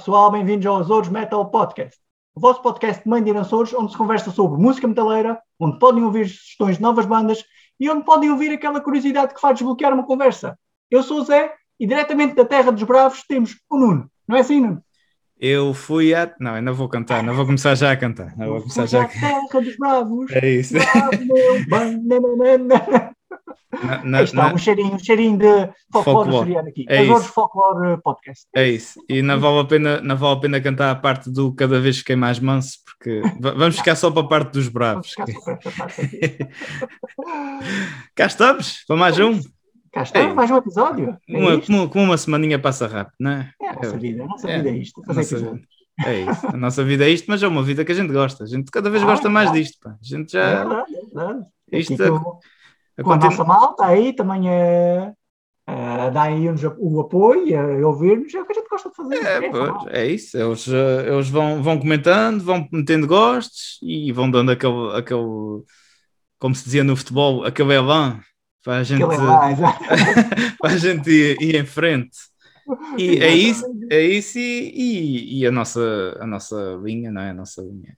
pessoal, bem-vindos ao Azores Metal Podcast, o vosso podcast de mãe de Açores, onde se conversa sobre música metaleira, onde podem ouvir sugestões de novas bandas e onde podem ouvir aquela curiosidade que faz desbloquear uma conversa. Eu sou o Zé e diretamente da Terra dos Bravos temos o Nuno. Não é assim, Nuno? Eu fui a. Não, ainda vou cantar, não vou começar já a cantar. Não vou começar já a Terra dos Bravos. É isso. Bravo, meu bem, nananana. Na, na, Aí está, na- um cheirinho, um cheirinho de folclore Folclore. aqui. É Azores isso. Folklore Podcast. É isso. E não vale, a pena, não vale a pena cantar a parte do cada vez fiquei mais manso, porque va- vamos ficar só para a parte dos Vamos bravos. ficar sobre esta parte aqui. Cá estamos, para mais um. Cá está, Ei. mais um episódio. É Uma, como, como uma semaninha passa rápido, não é? É a nossa vida, a nossa É. vida é isto. Fazer nossa, episódios. é isso. A nossa vida é isto, mas é uma vida que a gente gosta. A gente cada vez Ah, gosta mais disto. Pá. A gente É já. verdade, é verdade. Isto com, a nossa malta aí também é, é, dá aí o apoio a ouvir-nos, é o que a gente gosta de fazer. É, É, pois, é isso. Eles, eh, eles vão, vão comentando, vão metendo gostos e vão dando aquele, aquele, como se dizia no futebol, aquele elan para a gente, é para a gente ir, ir em frente. E é isso, é isso e, e, e a, nossa, a nossa linha, não é? A nossa linha,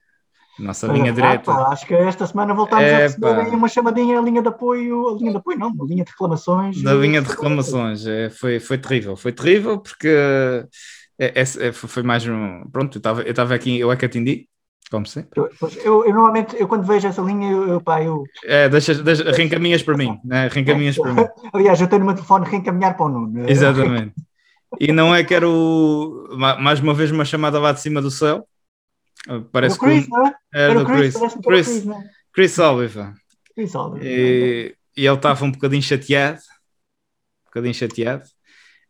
a nossa linha Ah, direta. pá, acho que esta semana voltámos a É, receber pá. aí uma chamadinha, a linha de apoio, a linha de apoio não, uma linha de reclamações. Da linha de reclamações, é, foi, foi terrível, foi terrível porque é, é- é- foi mais um. Pronto, eu estava aqui, eu é que atendi, como sempre. Eu, eu, eu normalmente, eu quando vejo essa linha, eu, eu, pá, eu, É, reencaminhas para mim, né? reencaminhas para mim. aliás, eu tenho no meu telefone reencaminhar para o Nuno. Exatamente. E não é que era o, ma- mais uma vez uma chamada lá de cima do céu. Parece do Chris, que é? era Era do Chris, Chris, parece Chris, é? Chris Oliver. Chris Oliver. E, e ele estava um bocadinho chateado, um bocadinho chateado,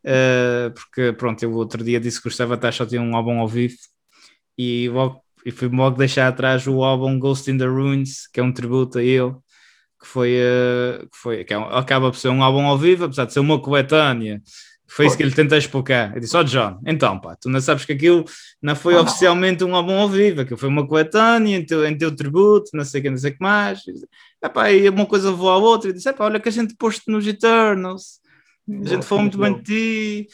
eh, porque pronto, eu o outro dia disse que gostava de só tinha um álbum ao vivo e, logo, e fui logo deixar atrás o álbum Ghost in the Ruins, que é um tributo a ele, que foi, eh, que foi que é acaba por ser um álbum ao vivo, apesar de ser uma coletânea. Foi isso que eu lhe tentei explicar. Eu disse: Ó oh John, então pá, tu não sabes que aquilo não foi Ah, oficialmente um álbum ao vivo, aquilo foi uma coletânea em teu, em teu tributo, não sei o que, não sei o que mais. Epá, e uma coisa levou à outra e disse: Epá, olha que a gente pôs-te nos Eternals, a gente falou muito bem de ti,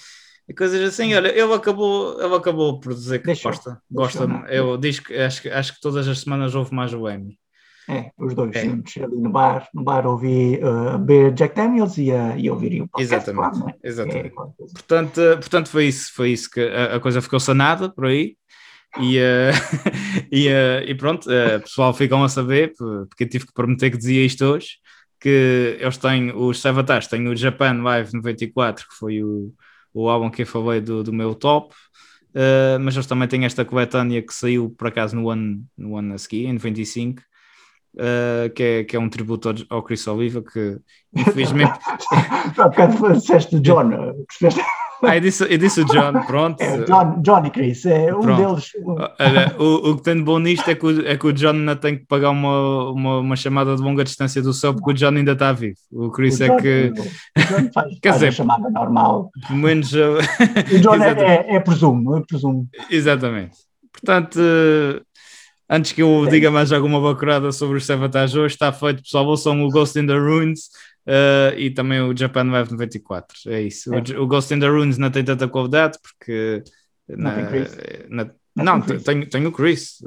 e coisas assim. Olha, ele acabou, ele acabou por dizer que Deixou. gosta. gosta não. eu diz que acho, que acho que todas as semanas houve mais o Emmy. É, os dois É. juntos ali no bar, no bar ouvi uh, beber Jack Daniels e, uh, e ouvir o podcast. Exatamente, claro, não é? exatamente. É, claro. Portanto, eh, portanto foi isso, foi isso que a, a coisa ficou sanada por aí. E, eh, e, eh, e pronto, eh, o pessoal ficam a saber, porque eu tive que prometer que dizia isto hoje, que eles têm, os Savatage têm o Japan Live 94, que foi o, o álbum que eu falei do, do meu top, eh, mas eles também têm esta coletânea que saiu por acaso no ano, no ano a seguir, em 95, eh, que, é, que é um tributo ao, Chris Oliva, que infelizmente Há bocado disseste John, uh, percebeste? Ah, eu disse, eu disse o John, pronto. É, John, John e Chris, é um Pronto. deles. Olha, o, o que tem de bom nisto é que, o, é que o John ainda tem que pagar uma, uma, uma chamada de longa distância do céu, porque o John ainda está vivo. O Chris o é John- que, o John faz, Quer dizer- chamada normal. pelo menos. uh, O John é, é, é presumo, é presumo. Exatamente. Portanto, uh, antes que eu É diga mais alguma bacurada sobre os Savatage hoje, está feito, pessoal. Ouçam o Ghost in the Ruins uh, e também o Japan Live 94. É isso. É. O, o Ghost in the Ruins não tem tanta qualidade porque. Não tem Chris? na- Não não, tem Chris? tenho, tenho o Chris.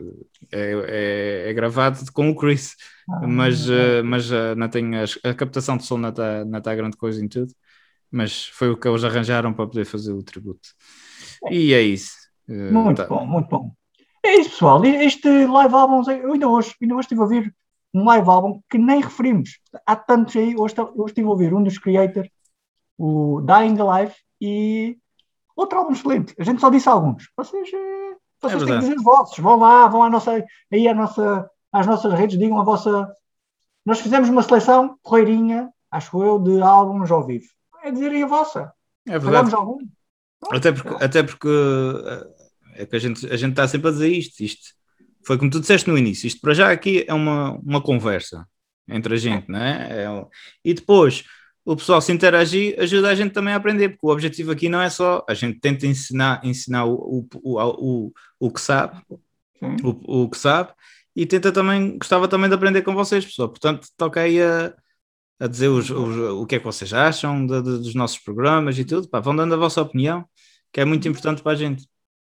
É, é, é gravado com o Chris. Ah, mas, uh, mas uh, não tem as- a captação de som não está não tá grande coisa em tudo. Mas foi o que eles arranjaram para poder fazer o tributo. E é isso. Muito tá. bom, muito bom. É isso, pessoal. Este live álbum, eu ainda hoje, ainda hoje estive a ouvir um live álbum que nem referimos. Há tantos aí, hoje, hoje estive a ouvir um dos creators, o Dying Alive, e outro álbum excelente. A gente só disse alguns. Vocês, eh, vocês têm que dizer os vossos. Vão lá, vão à nossa, aí à nossa, às nossas redes, digam a vossa. Nós fizemos uma seleção correirinha, acho eu, de álbuns ao vivo. É dizerem a vossa. É verdade. Algum? Até porque, até porque é que a gente a gente está sempre a dizer isto. Isto foi como tu disseste no início. Isto para já aqui é uma, uma conversa entre a gente, não é? É E depois o pessoal se interagir ajuda a gente também a aprender, porque o objetivo aqui não é só a gente tenta ensinar, ensinar o, o, o, o, que sabe, o, o que sabe, e tenta também, gostava também de aprender com vocês, pessoal. Portanto, toca aí a, a dizer os, os, o que é que vocês acham de, de, dos nossos programas e tudo. Pá, vão dando a vossa opinião, que é muito importante para a gente.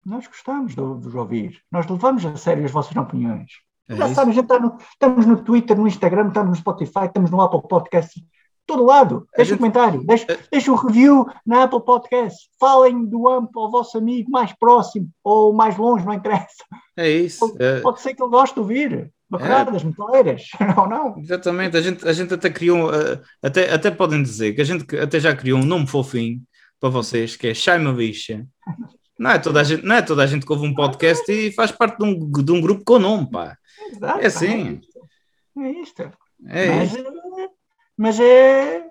Nós gostamos de, vos ouvir. Nós levamos a sério as vossas opiniões. É Já sabem, está no, estamos no Twitter, no Instagram, estamos no Spotify, estamos no Apple Podcast, todo lado. Deixa gente... um comentário, deixa, é... deixa um review na Apple Podcast. Falem do AMP ao vosso amigo mais próximo ou mais longe, não interessa. É isso. Pode, é... pode ser que ele goste de ouvir. Bacuradas, é. metaleiras, não, não. Exatamente, a gente, a gente até criou, uh, até, até podem dizer que a gente até já criou um nome fofinho para vocês, que é Shaimavisha. Não é, toda a gente, não é toda a gente que ouve um podcast e faz parte de um, de um grupo com nome, pá. Exato, é assim. É isto. É mas, isto. mas é,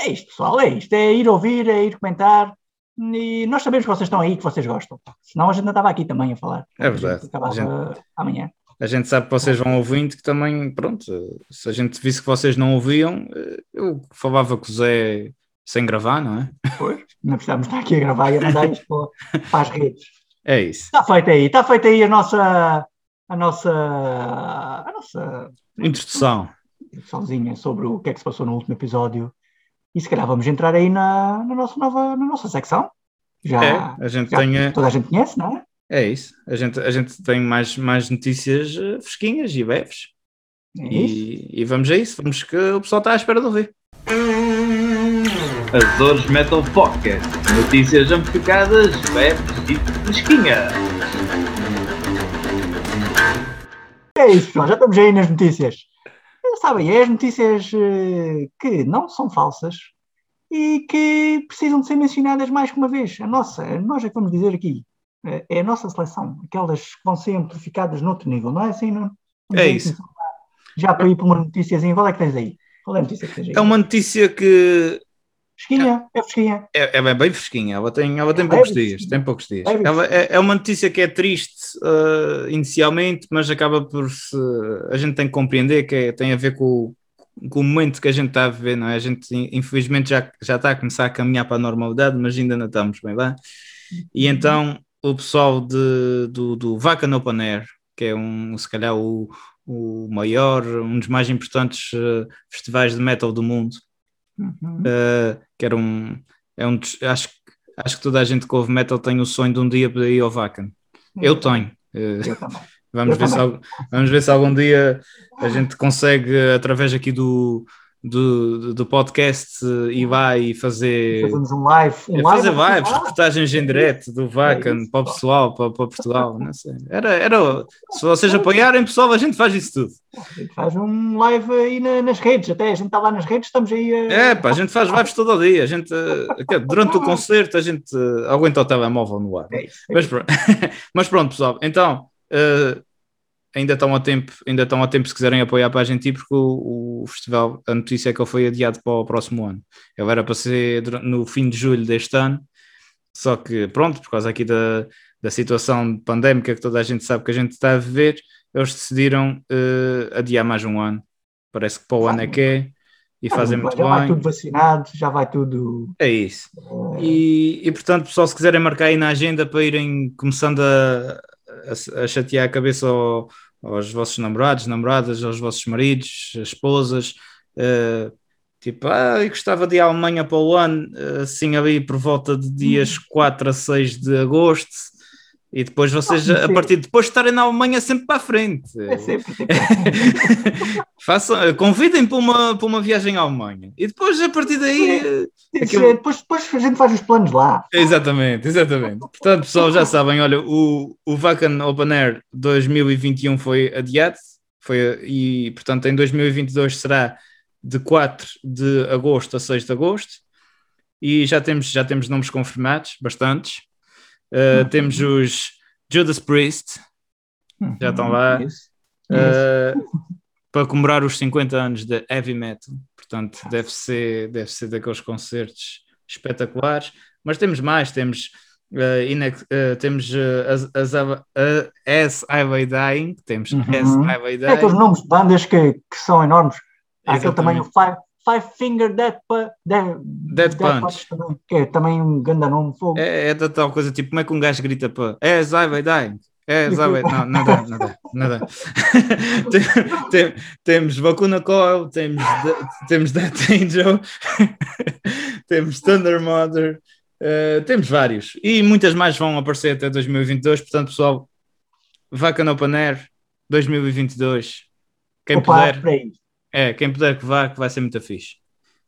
é isto, pessoal. É isto. É ir ouvir, é ir comentar. E nós sabemos que vocês estão aí, que vocês gostam. Senão a gente não estava aqui também a falar. É verdade. A gente, amanhã. A gente sabe que vocês vão ouvindo, que também, pronto, se a gente visse que vocês não ouviam, eu falava com o Zé sem gravar, não é? Pois, não precisamos estar aqui a gravar e a mandar isto para as redes. É isso. Está feita aí, está feita aí a nossa a nossa, a nossa introdução. Introduçãozinha sobre o que é que se passou no último episódio. E se calhar vamos entrar aí na, na nossa nova na nossa secção. Já, é, a gente já tem, toda a gente conhece, não é? É isso. A gente, a gente tem mais, mais notícias eh, fresquinhas e breves. É e, e, vamos a isso. Vamos que o pessoal está à espera de ouvir. Azores Metal Podcast. Notícias amplificadas, breves e fresquinhas. É isso, pessoal. Já estamos aí nas notícias. Sabem, é as notícias uh, que não são falsas e que precisam de ser mencionadas mais que uma vez. A nossa, nós é que vamos dizer aqui, uh, é a nossa seleção, aquelas que vão ser amplificadas noutro nível, não é assim? Não? é isso. Já para ir para uma notíciazinha, qual é que tens aí? Qual é a notícia que tens aí? É uma notícia que Fresquinha, é fresquinha. É, é bem fresquinha, ela tem, ela tem é poucos dias. Tem poucos dias. Ela é, é, uma notícia que é triste uh, inicialmente, mas acaba por se. A gente tem que compreender que é, tem a ver com, com o momento que a gente está a viver, não é? A gente, infelizmente, já, já está a começar a caminhar para a normalidade, mas ainda não estamos bem lá. E uhum. então, o pessoal de, do, do Vaca no Air, que é um, se calhar, o, o maior, um dos mais importantes uh, festivais de metal do mundo Uhum. Uh, que era um. É um acho, acho que toda a gente que ouve metal tem o sonho de um dia poder ir ao Vacan. Uhum. Eu tenho. Uh, Eu também. Vamos, ver. Se, vamos ver se algum dia a gente consegue, através aqui do, do, do podcast e vai fazer. Fazemos um live. Um fazer live lives, reportagens em direto do Vacan é para o pessoal, para, para Portugal. Não sei. Era, era, se vocês apoiarem, pessoal, a gente faz isso tudo. A gente faz um live aí na, nas redes, até a gente está lá nas redes, estamos aí. A... É, pá, a gente faz lives todo o dia. A gente, durante o concerto, a gente aguenta o telemóvel no ar. É isso, é mas, pronto. mas pronto, pessoal, então. Uh, ainda estão a tempo, ainda estão a tempo se quiserem apoiar para a gente ir, porque o, o, festival, a notícia é que ele foi adiado para o próximo ano. Ele era para ser no fim de julho deste ano, só que pronto, por causa aqui da, da situação pandémica que toda a gente sabe que a gente está a viver, eles decidiram uh, adiar mais um ano. Parece que para o ano é que é. E fazem muito já bem. Já vai tudo vacinado, já vai tudo. É isso. É... E, e portanto, pessoal, se quiserem marcar aí na agenda para irem começando a, a, a chatear a cabeça ao, aos vossos namorados, namoradas, aos vossos maridos, esposas, uh, tipo, ah, eu gostava de ir à Alemanha para o ano, assim ali por volta de dias 4 hum. a 6 de agosto, e depois vocês, ah, a partir de depois de estarem na Alemanha, sempre para a frente. É sempre. Façam, convidem para uma, para uma viagem à Alemanha. E depois, a partir daí. É, aquilo... depois, depois a gente faz os planos lá. Exatamente, exatamente. Portanto, pessoal, já sabem, olha, o, o Vacan Open Air 2021 foi adiado. Foi, e, portanto, em 2022 será de 4 de agosto a 6 de agosto. E já temos, já temos nomes confirmados, bastantes. Uh, uhum. Temos os Judas Priest, uhum. já estão lá, uh, para comemorar os 50 anos de Heavy Metal. Portanto, deve ser, deve ser daqueles concertos espetaculares. Mas temos mais, temos. Uh, inex, uh, temos uh, as, as, as I Lay Dying, temos uhum. As Dying. É aqueles nomes de bandas que, que são enormes. Há aquele também, o Five Finger Dead, Dead, Dead, Punch. Punch também, que é também um grande nome. Fogo. É, é da tal coisa, tipo, como é que um gajo grita para I Lay Dying? É, sabe, não, dá, não dá. Tem- tem- temos Vacuna Coil, temos, The- temos Death Angel, temos Thunder Mother, eh, temos vários. E muitas mais vão aparecer até 2022, portanto, pessoal, Vaca no Air 2022. Quem Opa, puder, para isso. É, quem puder que vá, que vai ser muito fixe.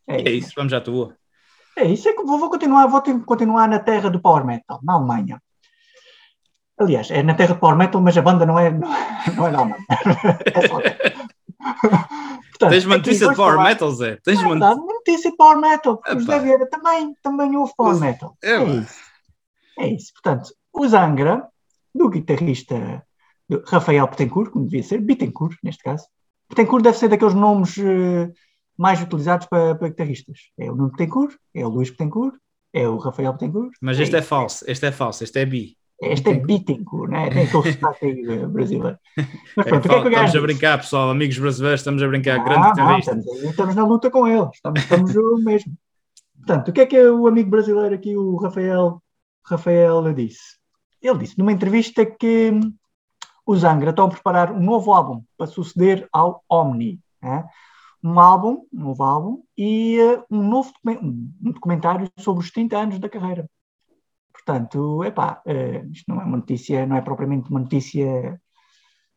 É é isso. isso, vamos à tua. É isso, é que vou, vou continuar, vou continuar na terra do Power Metal, na Alemanha. Aliás, é na terra do Power Metal, mas a banda não é, não é, não é na Alemanha. É só- Portanto, Tens uma aqui notícia de Power Metal, Zé? Tens É uma notícia de Power Metal, porque o Epá. José Vieira também, também ouve Power Metal. é, É isso. É isso. Portanto, o Zangra, do guitarrista do Rafael Betancourt, como devia ser, Bittencourt, neste caso. Betancourt deve ser daqueles nomes eh, mais utilizados para, para guitarristas. É o Nuno Betancourt, é o Luís Betancourt, é o Rafael Betancourt. Mas este é isso. falso, este é falso, este é bi. Este é Bittencourt, né? tem aquele sotaque aí eh, brasileiro. Mas É, pronto, o que é que o gajo estamos a brincar, pessoal, amigos brasileiros, estamos a brincar. Não, Grande guitarrista. estamos, estamos na luta com ele, estamos, estamos o mesmo. Portanto, o que é que o amigo brasileiro aqui, o Rafael, Rafael, disse? Ele disse numa entrevista que o Zangra estão a preparar um novo álbum para suceder ao Omni. né? Um álbum, um novo álbum e eh, um novo um documentário sobre os 30 anos da carreira. Portanto, epá, eh, isto não é uma notícia, não é propriamente uma notícia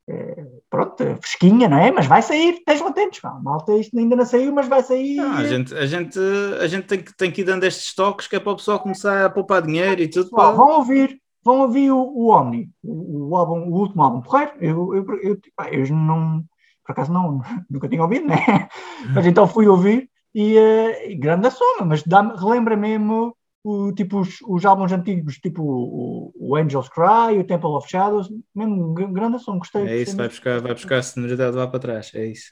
eh, pronto, fresquinha, não é? Mas vai sair, estejam atentos, pá. malta, isto ainda não saiu, mas vai sair. Não, a gente, a gente, a gente tem, que, tem que ir dando estes toques que é para o pessoal começar a poupar dinheiro e tudo. Pessoal, Para... vão ouvir, vão ouvir o, o Omni, o, o álbum, o último álbum porreiro. Eu, eu, eu, pá, eu não, por acaso não, nunca tinha ouvido, né? Mas então fui ouvir e, eh, grande som, mas dá relembra mesmo o, tipo, os, os álbuns antigos, tipo o, o Angels Cry, o Temple of Shadows, mesmo gr- grande som, gostei. É isso, vai buscar, vai buscar a sonoridade lá para trás. É isso.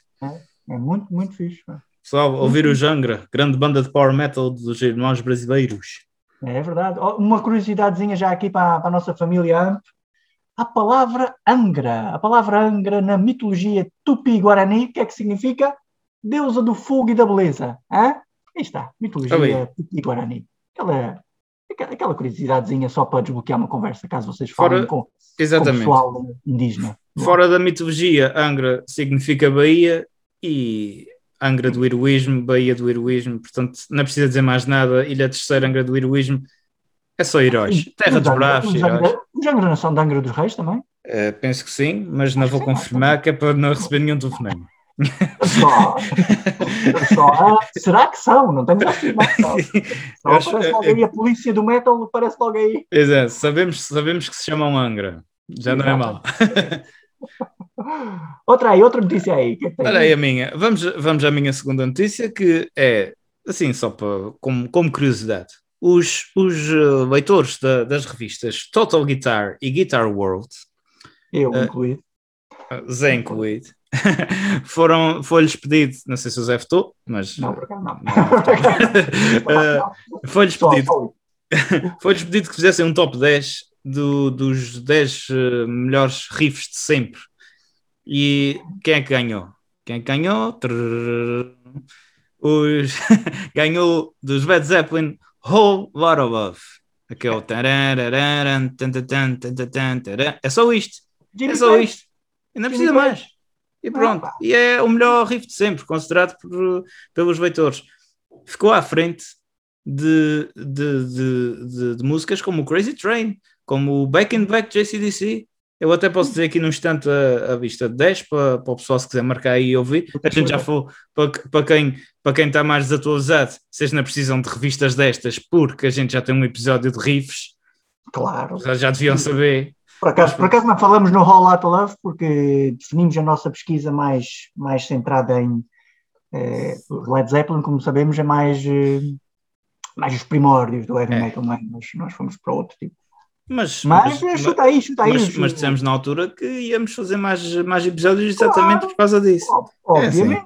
É muito, muito fixe. Pessoal, ouvir o Jangra, grande banda de power metal dos irmãos brasileiros. É verdade. Uma curiosidadezinha já aqui para, para a nossa família AMP. A palavra Angra. A palavra Angra na mitologia tupi-guarani, o que é que significa? Deusa do fogo e da beleza. Hã? Aí está, mitologia tupi-guarani. Aquela, aquela, curiosidadezinha só para desbloquear uma conversa, caso vocês falem Fora- com, com o Exatamente. pessoal indígena. Fora da mitologia, Angra significa Bahia e Angra do heroísmo, Bahia do heroísmo, portanto não precisa dizer mais nada. Ilha Terceira, Angra do heroísmo, é só heróis. Terra Os dos Bravos, os heróis. Os Angra não são de Angra dos Reis também? Eh, penso que sim, mas não vou confirmar que é para não receber nenhum telefonema. Só, só, ah, será que são? Não temos a afirmar. Só acho- aparece logo aí a polícia do metal, aparece logo aí. Exato, sabemos, sabemos que se chamam Angra, já não é mal. Outra aí, outra notícia aí. que é? Olha aí a minha, vamos, vamos à minha segunda notícia, que é, assim, só para, como, como curiosidade, os, os eh, leitores da- das revistas Total Guitar e Guitar World, Eu, eh, incluído. Zé incluído, foram, foi-lhes pedido, não sei se o Zé votou, mas Não, por acaso não. Eh, foi-lhes Só- pedido, só- foi-lhes pedido que fizessem um top 10 do- dos 10 eh, melhores riffs de sempre. E quem é que ganhou? Quem é que ganhou? Trrr. Os... ganhou dos Led Zeppelin Whole Lot of Love. Aquele. taran. É só isto. É só isto. Jimmy precisa mais. E pronto. pá. E é o melhor riff de sempre, considerado por- pelos leitores. Ficou à frente de, de, de, de- de músicas como o Crazy Train, como o Back in Black JCDC. Eu até posso dizer aqui num instante a, a vista de 10 para, para o pessoal se quiser marcar aí e ouvir. A gente já falou para, para quem para quem está mais desatualizado, vocês não precisam de revistas destas, porque a gente já tem um episódio de riffs, Claro. já, já deviam saber. Por acaso, por acaso não falamos no Whole Lotta Love porque definimos a nossa pesquisa mais, mais centrada em eh, Led Zeppelin, como sabemos, é mais, eh, mais os primórdios do heavy É. metal, não é? Nós fomos para outro tipo. Mas, Mas, mas- chuta aí, chuta aí. mas, mas dissemos na altura que íamos fazer mais, mais episódios exatamente Claro. por causa disso. Ob- Obviamente.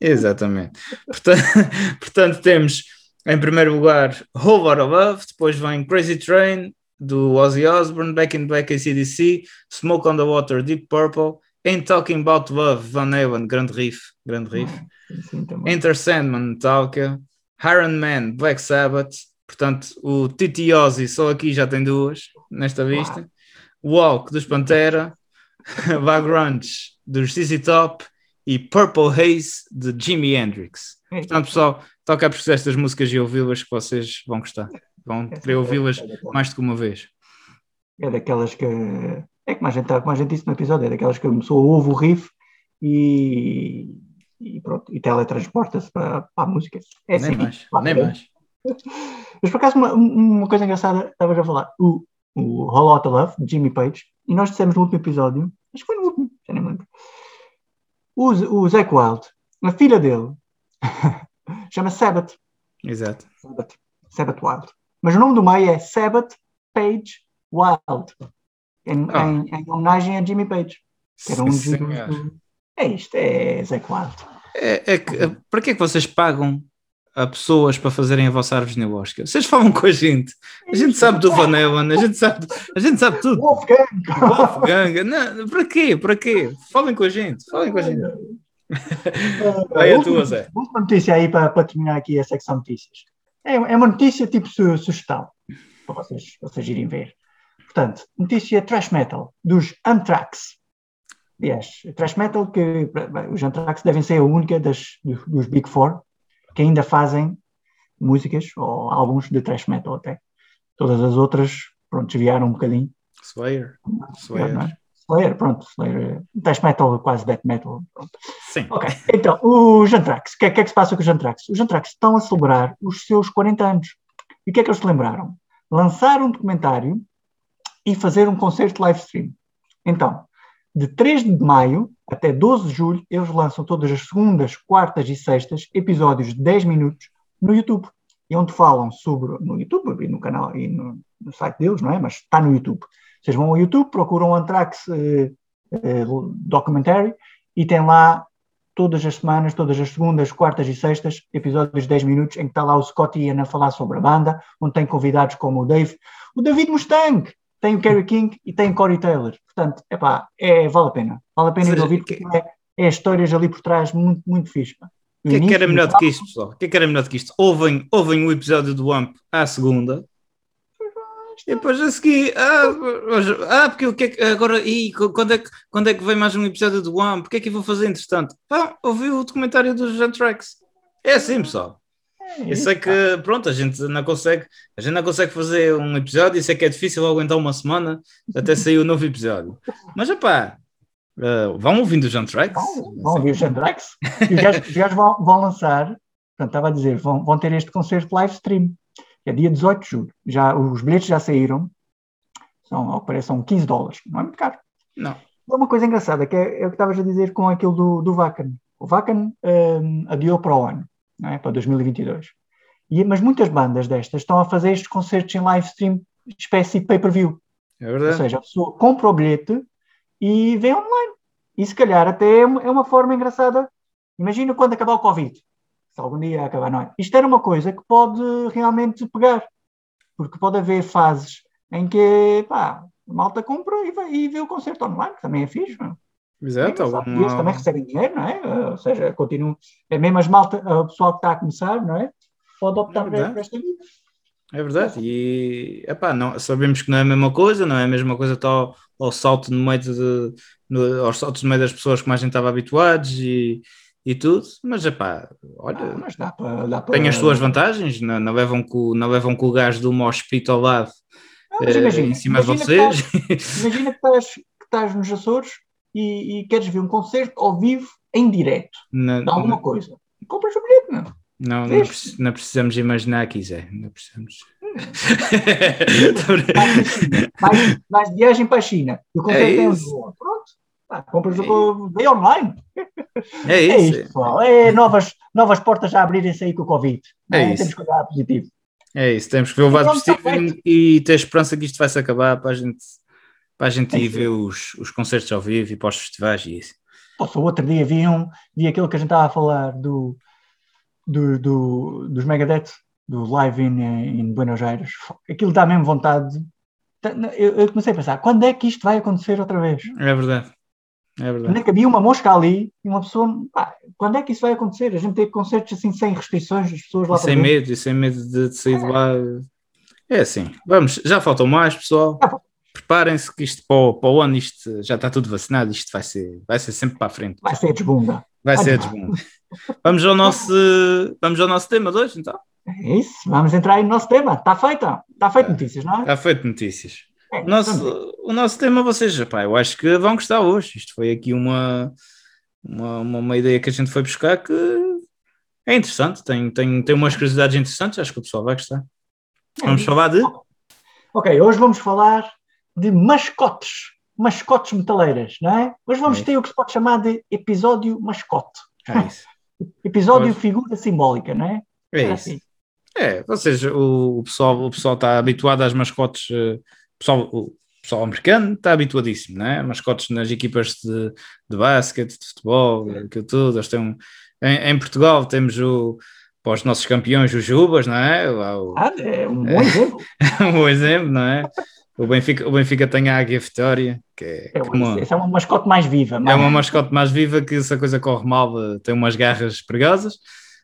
Exatamente. Portanto, portanto, temos em primeiro lugar Whole Lot of Love, depois vem Crazy Train do Ozzy Osbourne, Back in Black ACDC, Smoke on the Water, Deep Purple, Ain't Talking About Love, Van Halen, grande riff, grande riff. Também. Enter Sandman, Metallica, Iron Man, Black Sabbath, portanto, o Titi Ozzy só aqui já tem duas nesta vista. Walk dos Pantera, Vagrant dos ZZ Top e Purple Haze de Jimi Hendrix. Portanto, pessoal, toca a pesquisar estas músicas e ouvi-las que vocês vão gostar. Vão querer ouvi-las mais do que uma vez. É daquelas que. É como a gente, como a gente disse no episódio, é daquelas que a pessoa ouve o riff e, e pronto, e teletransporta-se para, para a música. É nem assim, mais, nem mais. Mas por acaso, uma, uma coisa engraçada, estavas a falar, o, o Whole Lotta Love, de Jimmy Page, e nós dissemos no último episódio, acho que foi no último, já nem me lembro, o, o Zac Wild, a filha dele, chama Sabbath, Exato. Sabbath, Sabbath Wild. Mas o nome do meio é Sabbath Page Wild, em, Ah. em- em homenagem a Jimmy Page, que era um dos... É isto, é Zac Wild. É, é que, para que é que vocês pagam a pessoas para fazerem a vossa árvore genealógica? Vocês falam com a gente. A gente sabe do Van Halen, a gente sabe, a gente sabe tudo. Wolfgang! Wolfgang, não, para quê? Para quê? Falem com a gente, falem com a gente. Vai a tua, Zé. Última notícia aí para, para terminar aqui a secção de notícias. É, é uma notícia tipo su- sugestão, para vocês, vocês irem ver. Portanto, notícia trash metal dos Anthrax. Aliás, trash metal que os Anthrax devem ser a única das, dos, dos Big Four que ainda fazem músicas ou álbuns de trash metal até. Todas as outras, pronto, desviaram um bocadinho. Slayer. não é? Slayer. Slayer, pronto, Slayer, trash metal, quase death metal. Pronto. Sim. Ok, então, os Anthrax. O que, é- o que é que se passa com os Anthrax? Os Anthrax estão a celebrar os seus 40 anos. E o que é que eles se lembraram? Lançar um documentário e fazer um concerto live stream. Então, de 3 de maio até 12 de julho, eles lançam todas as segundas, quartas e sextas episódios de 10 minutos no YouTube. E onde falam sobre, no YouTube e no canal e no, no site deles, não é? Mas está no YouTube. Vocês vão ao YouTube, procuram Anthrax eh, eh, Documentary e tem lá todas as semanas, todas as segundas, quartas e sextas, episódios de 10 minutos, em que está lá o Scott Ian a falar sobre a banda, onde tem convidados como o Dave, o David Mustang, tem o Kerry King e tem o Corey Taylor. Portanto, epá, é, vale a pena. Vale a pena ir ouvir, que- porque é, é histórias ali por trás muito, muito fixe. O que é que era melhor do que isto, pessoal? O que é que era melhor do que isto? Ouvem, ouvem o episódio do AMP à segunda. E depois a seguir, ah, ah porque o que é que agora, e quando é que, quando é que vem mais um episódio do AMP? O que é que eu vou fazer entretanto? Pá, ouvi o documentário dos Anthrax. É assim, pessoal. Eu sei que, pronto, a gente não consegue, a gente não consegue fazer um episódio, isso é que é difícil aguentar uma semana até sair o novo episódio. Mas, pá, vão ouvindo os Anthrax. Vão, vão ouvir os Anthrax. E os gajos, os gajos vão, vão lançar, portanto, estava a dizer, vão, vão ter este concerto live stream, que é dia 18 de julho. Já, os bilhetes já saíram, são, ao que parece, são 15 dólares, não é muito caro. Não. Uma coisa engraçada, que é, é o que estavas a dizer com aquilo do, do Vacan. O Vacan hum, adiou para o ano, é? para 2022. E, mas muitas bandas destas estão a fazer estes concertos em live stream, espécie de pay-per-view. É Ou verdade. seja, a pessoa compra o bilhete e vê online. E se calhar até é uma, é forma engraçada. Imagina quando acabar o Covid. Se algum dia acabar, não é? Isto era uma coisa que pode realmente pegar. Porque pode haver fases em que pá, a malta compra e, vai, e vê o concerto online, que também é fixe. Não é? Exato. É E eles também recebem dinheiro, não é? Ou seja, continuam. É mesmo as malta, o pessoal que está a começar, não é? Pode optar É por esta vida. É verdade, e epá, não, sabemos que não é a mesma coisa, não é a mesma coisa estar ao, ao salto no meio de, no, aos saltos no meio das pessoas que mais a gente estava habituados e, e tudo, mas epá, olha, Ah, mas dá para. Dá para tem as suas vantagens, não, não, levam com, não levam com o gás do hospito ao lado Ah, eh, imagina, em cima de vocês. Imagina que estás, que estás nos Açores e, e queres ver um concerto ao vivo, em direto, Não, de alguma coisa. Compras o bilhete, não? não, não, preci- não precisamos imaginar aqui, Zé, não precisamos. Vais de viagem para a China e o concerto é, em isso. Lisboa. Pronto. Pá, compras o vê online. é É isso, isto, pessoal. É novas, novas portas a abrirem-se aí com o Covid. É Não isso. Temos que olhar positivo. É isso, temos que ver o lado positivo e, e ter esperança que isto vai se acabar para a gente, para a gente É ir ver os, os concertos ao vivo e para os festivais e isso. Poxa, o outro dia vi, um, vi aquilo que a gente estava a falar do, do, do- dos Megadeth, do live in, em Buenos Aires. Aquilo dá mesmo vontade. Tá- Eu, eu comecei a pensar, quando é que isto vai acontecer outra vez? É verdade. É Quando verdade. é que havia uma mosca ali e uma pessoa. pá, quando é que isso vai acontecer? A gente ter concertos assim sem restrições, as pessoas lá E sem medo, e sem medo de, de sair de lá. É assim, vamos, já faltam mais, pessoal. Já faltam. Preparem-se que isto para o, para o ano isto já está tudo vacinado, isto vai ser, vai ser sempre para a frente. Vai ser desbunda. Vai ser desbunda. Vamos ao nosso, vamos ao nosso tema de hoje, então. É isso, vamos entrar aí no nosso tema. Está feita, está feito notícias, não é? Está feito notícias. É, O nosso, o nosso tema, vocês, pá, eu acho que vão gostar hoje. Isto foi aqui uma, uma, uma, ideia que a gente foi buscar que é interessante, tem, tem, tem umas curiosidades interessantes, acho que o pessoal vai gostar. Vamos falar de. Ok, hoje vamos falar de mascotes. Mascotes metaleiras, não é? Hoje vamos É. ter o que se pode chamar de episódio mascote. É isso. Episódio figura simbólica, não é? É isso. assim. É, ou seja, o, o pessoal o pessoal está habituado às mascotes, eh, o pessoal, o pessoal americano está habituadíssimo, né? Mascotes nas equipas de, de basquete, de futebol, aquilo tudo. Eles têm em, em Portugal temos o, para os nossos campeões, os Jubas, não é? O, Ah, é um bom exemplo. um bom exemplo, não é? O Benfica, o Benfica tem a Águia Vitória, que é, É, uma, essa é uma mascote mais viva. é mais- uma mascote mais viva que se a coisa corre mal eh, tem umas garras perigosas.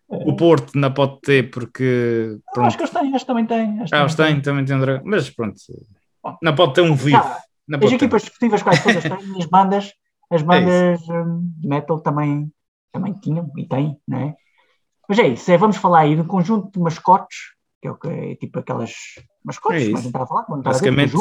O Porto não pode ter porque pronto, acho que eles têm, eles também têm. ah, eles têm, também têm um dragão, mas pronto, não pode ter um vivo. Não As equipas esportivas quase todas têm, as bandas, as bandas hum, de metal também, também tinham e têm, não é? Mas é isso, é, vamos falar aí de um conjunto de mascotes, que é o que é tipo aquelas É mas não estava a falar, Basicamente,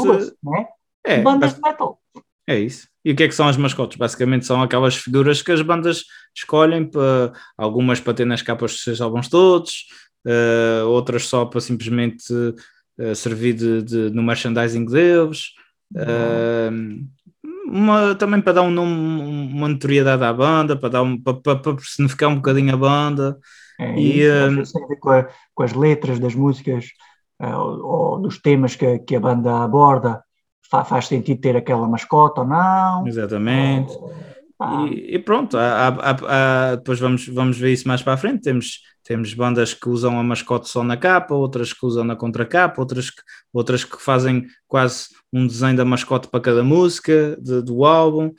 não é? É, bandas bas- de metal. é isso. E o que é que são as mascotes? Basicamente são aquelas figuras que as bandas escolhem para algumas para ter nas capas dos seus álbuns todos, eh, outras só para simplesmente eh, servir de, de- no merchandising deles. Eh, uma, também para dar um nome, uma notoriedade à banda, para, dar um, para, para, para personificar um bocadinho a banda. É E, isso, ver com, a- com as letras das músicas ou, ou dos temas que, que a banda aborda. Fa- faz sentido ter aquela mascote ou não? Exatamente. Ah, E, e pronto, há- há- há- depois vamos, vamos ver isso mais para a frente. Temos, temos bandas que usam a mascote só na capa, outras que usam na contracapa, outras que, outras que fazem quase um desenho da mascote para cada música de- do álbum.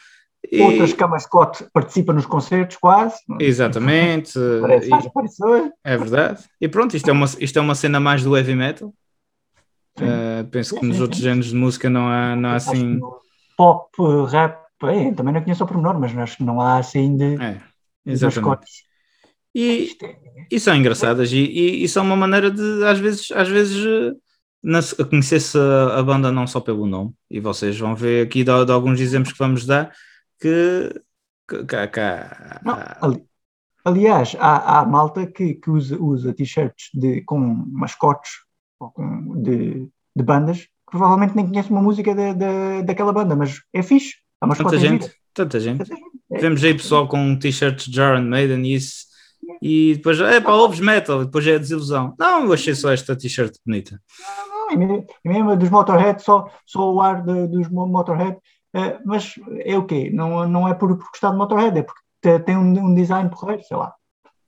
Outras que a mascote participa nos concertos quase. Exatamente, Parece, e- é verdade. E pronto, isto é, uma, isto é uma cena mais do heavy metal. Uh, penso que nos outros géneros de música não há, não há assim. Pop, rap, é, também não conheço o pormenor, mas acho que não há assim de, É, exatamente. mascotes. E, é- E são engraçadas e, e, e são uma maneira de, às vezes, às vezes eh, conhecer-se a, a banda não só pelo nome, e vocês vão ver aqui de, de alguns exemplos que vamos dar que, que, que, que há- Não, há- ali- aliás, há, há malta que, que usa, usa t-shirts de- com mascotes ou com- de, de bandas que provavelmente nem conhece uma música da, da, daquela banda, mas é fixe. A mascote tanta gente, tanta gente. Tanta gente. É. Vemos aí pessoal com t-shirts de Iron Maiden e isso, e depois, é pá, ouves metal, e depois é a desilusão. Não, eu achei só esta t-shirt bonita. Não, me- e mesmo dos Motorhead, só, só o ar de- dos Mo- Motorhead, eh, mas é o quê? Não, não é por, por gostar de Motorhead, é porque te- tem um, um design porreiro, sei lá.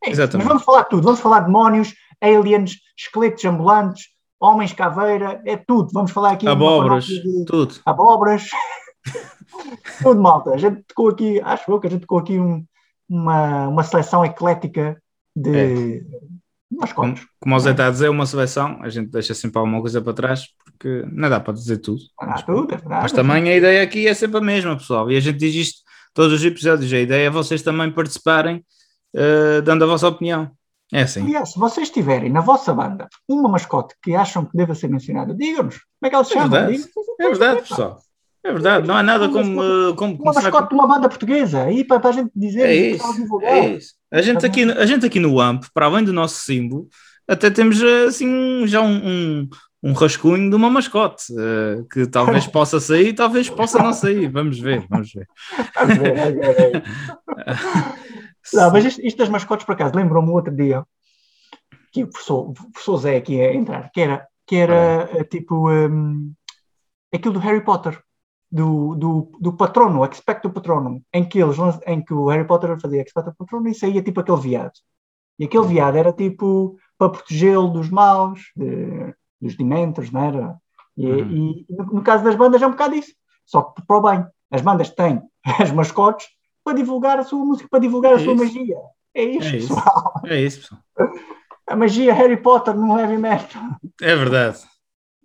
É. Exatamente. Mas vamos falar de tudo, vamos falar de demónios, aliens, esqueletos ambulantes, homens caveira, é tudo. Vamos falar aqui Abóboras, de tudo. abóboras, tudo malta. A gente tocou aqui, acho eu que a gente tocou aqui um- uma, uma seleção eclética de Como, mascotes. como o Zé está a dizer, uma seleção, a gente deixa sempre alguma coisa para trás, porque não dá para dizer tudo. Ah, tudo, é verdade. Mas também a ideia aqui é sempre a mesma, pessoal. E a gente diz isto todos os episódios. A ideia é vocês também participarem, eh, dando a vossa opinião. É assim. Aliás, se vocês tiverem na vossa banda uma mascote que acham que deva ser mencionada, digam-nos. Como é que ela se É chama? verdade. Digam-nos. É verdade, pessoal. É verdade. Não há nada como. eh, como Uma mascote de uma banda portuguesa. Aí para, para a gente dizer. É isso, é isso. A gente, aqui, a gente aqui no AMP, para além do nosso símbolo, até temos eh, assim já um, um, um rascunho de uma mascote eh, que talvez possa sair, talvez possa não sair. Vamos ver, vamos ver. Vamos ver, vamos ver. Não, mas isto, isto das mascotes, por acaso, lembrou-me outro dia que o professor, o professor Zé aqui a entrar, que era, que era eh, tipo hum, aquilo do Harry Potter, do, do, do patrono, Expecto Patronum, em que, eles, em que o Harry Potter fazia Expecto Patronum e saía tipo aquele viado. E aquele viado era tipo para protegê-lo dos maus, de- dos dementors, não era? E, Uhum. e no, no caso das bandas é um bocado isso, só que para o bem. As bandas têm as mascotes para divulgar a sua música, para divulgar a É sua isso. magia. É isto, É isso. pessoal. É isso, pessoal. A magia Harry Potter no heavy metal. É verdade.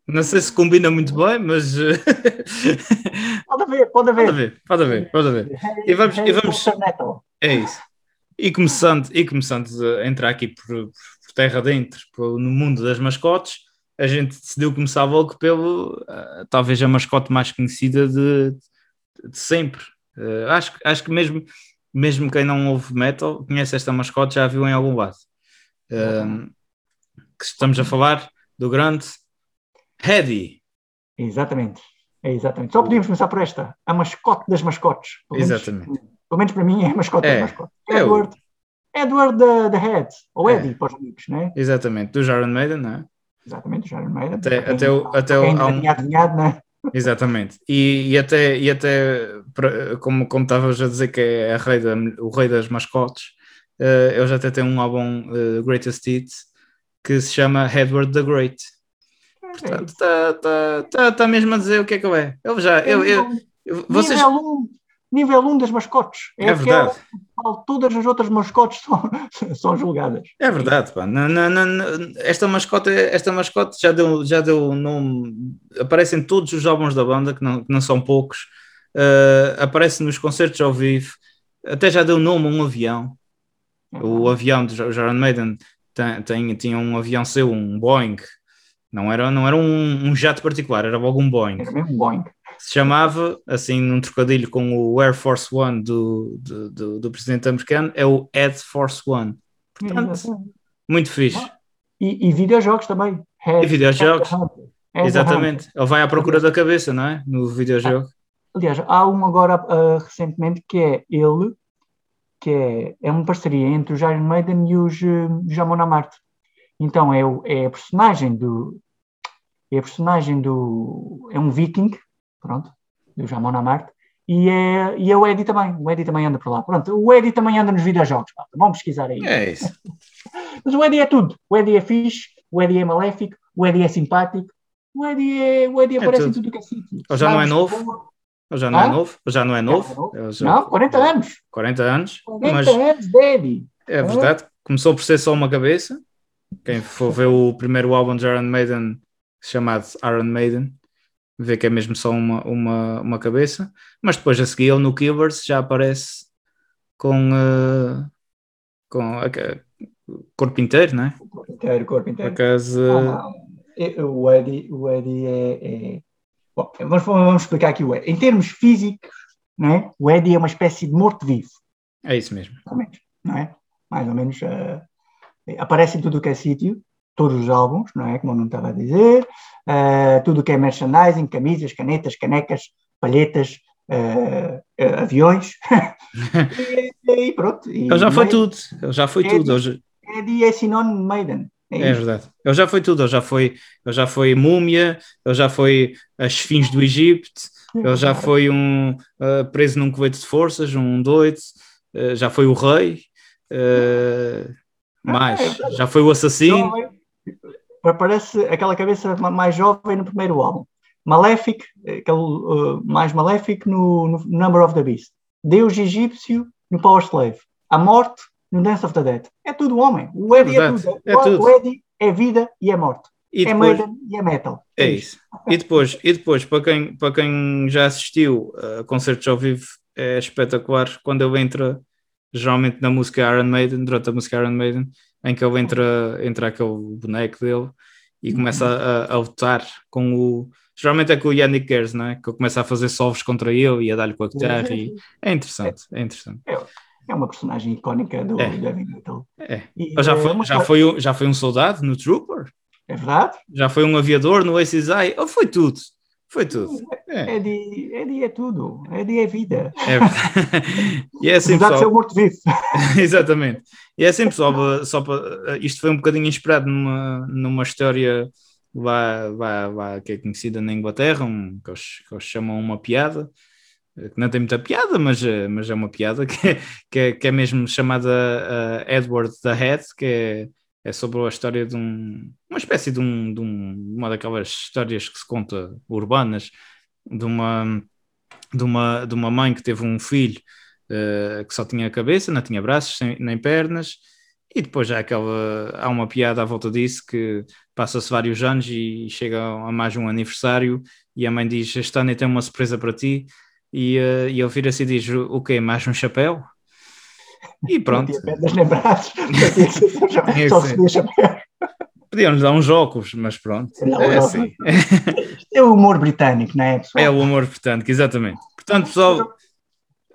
Não sei se combina muito bem, mas. eh, Pode haver, pode haver. pode haver, pode haver, pode haver. E vamos- e vamos- Potter Metal. É isso. E começando, e começando a entrar aqui por, por terra dentro, por- no mundo das mascotes, a gente decidiu começar logo pelo, ah, talvez a mascote mais conhecida de, de sempre. Ah, acho, que- acho que mesmo, mesmo quem não ouve metal conhece esta mascote, já a viu em algum lado. Que estamos a falar do grande Hedy. Exatamente. É exatamente. Só podíamos começar por esta. A mascote das mascotes. Pelo menos- Exatamente. Pelo menos para mim é a mascote É. das mascotes. É o- Edward. Edward da da Head. Ou É. Eddie, para os amigos, né? Exatamente, do Iron Maiden, não é? Exatamente, Iron Maiden. Até- quem- até o- até o- há um- adivinhado, né? Exatamente. E, e até, e até como, como estavas a dizer que é rei da- o rei das mascotes, eh, ele já até tem um álbum eh, Greatest Hits que se chama Edward the Great. Portanto, está tá, tá, tá mesmo a dizer o que é que ele é. Ele já, É eu, eu, eu- vocês, nível 1 nível um das mascotes. é aquela verdade, todas as outras mascotes são, são julgadas. é verdade, pá. Não, não, não, não, esta mascote, esta mascote já deu, já deu nome, aparece em todos os álbuns da banda, que não, que não são poucos, eh, aparece nos concertos ao vivo, até já deu nome a um avião. O avião do Jo- Iron Maiden tem, tem- tinha um avião seu, um Boeing. Não era, não era um, um jato particular, era logo um Boeing. Era mesmo Boeing. Se chamava, assim, num trocadilho com o Air Force One do, do, do, do presidente americano, é o Air Force One. Portanto, muito fixe. E, e videojogos também. Head- E videojogos. Head. Head Exatamente. Ele vai à procura da cabeça, não é? No videojogo. Aliás, há um agora ah, recentemente que é ele, que é, é uma parceria entre os Iron Maiden e os uh, Jamon Amarte. Então é, o- é a personagem do. É a personagem do. É um viking, pronto, do Jamon Amarte. E é, e é o Eddie também. O Eddie também anda por lá. Pronto, o Eddie também anda nos videojogos. pá. Vamos pesquisar aí. É isso. Mas o Eddie é tudo. O Eddie é fixe, o Eddie é maléfico, o Eddie é simpático. O Eddie, é, o Eddie É aparece em tudo. tudo que é sítio. Ou já não é novo? Ele já não é novo? Ele já não é novo? já- Não, 40 anos. 40 anos. 40 Mas anos Eddie. É verdade, começou por ser só uma cabeça. Quem for ver o primeiro álbum de Iron Maiden, chamado Iron Maiden, vê que é mesmo só uma, uma, uma cabeça. Mas depois a seguir, ele no Killers já aparece com, eh, com a, o corpo inteiro, não é? Corpo inteiro, corpo Por inteiro. acaso, Ah, não. É, O Eddie, o Eddie é. é- Bom, vamos, vamos explicar aqui o Eddie. Em termos físicos, né, o Eddie é uma espécie de morto-vivo, é isso mesmo. mais ou menos. Não é? Mais ou menos. ah, aparece em tudo o que é sítio, todos os álbuns, não é? Como eu não estava a dizer. ah, tudo o que é merchandising, camisas, canetas, canecas, palhetas, ah, ah, aviões. e, e pronto. E Ele já foi tudo, ele já foi É tudo. Já- Eddie é sinónimo de Maiden. É, É verdade. Ele já foi tudo. Ele já foi, ele já foi múmia, ele já foi as fins do Egito, ele já foi um uh, preso num colete de forças, um doido, uh, já foi o rei, uh, mais, já foi o assassino. Jovem, Parece aquela cabeça ma- mais jovem no primeiro álbum. Maléfico, aquele uh, mais maléfico no, no Number of the Beast. Deus egípcio no Power Slave. A morte no Dance of the Dead. É tudo homem. O Eddie é, tudo. é o, tudo. o Eddie é vida e é morte. E é depois, Maiden e é metal. é isso. E depois, e depois para, quem, para quem já assistiu a concertos ao vivo, é espetacular quando ele entra, geralmente na música Iron Maiden, durante a música Iron Maiden, em que ele entra, entra aquele boneco dele e começa a, a lutar com o. Geralmente é com o Yannick Gers, não é? Que ele começa a fazer solos contra ele e a dar-lhe com a guitarra. E... É interessante, é interessante. É uma personagem icónica do É. heavy metal. É. E, já, é foi, uma já, foi, um- já foi um soldado no Trooper, É verdade? já foi um aviador no ACI, ele foi tudo. Foi tudo. É, Eddie, Eddie é tudo. Eddie é vida. é verdade. E é assim, Apesar de ser pessoal. um morto-vivo. Exatamente. E é assim, pessoal, só para, isto foi um bocadinho inspirado numa, numa história lá, lá, lá que é conhecida na Inglaterra, um, que, eles, que eles chamam uma piada, eh, que não tem muita piada, mas, eh, mas é uma piada, que é, que é, que é mesmo chamada eh, Edward the Head, que é, é sobre a história de um, uma espécie de, um, de um, uma daquelas histórias que se conta urbanas, de uma, de uma, de uma mãe que teve um filho eh, que só tinha cabeça, não tinha braços sem- nem pernas, E depois há aquela, há uma piada à volta disso que passa-se vários anos e chega a mais um aniversário e a mãe diz, este ano tenho uma surpresa para ti e, uh, e ele vira-se e diz, o quê, mais um chapéu? E pronto. Pedras nem braços, só se chapéu. Podiam-lhes dar uns óculos, mas pronto. Não, é, assim. é o humor britânico, não é, pessoal? É o humor britânico, exatamente. Portanto, pessoal.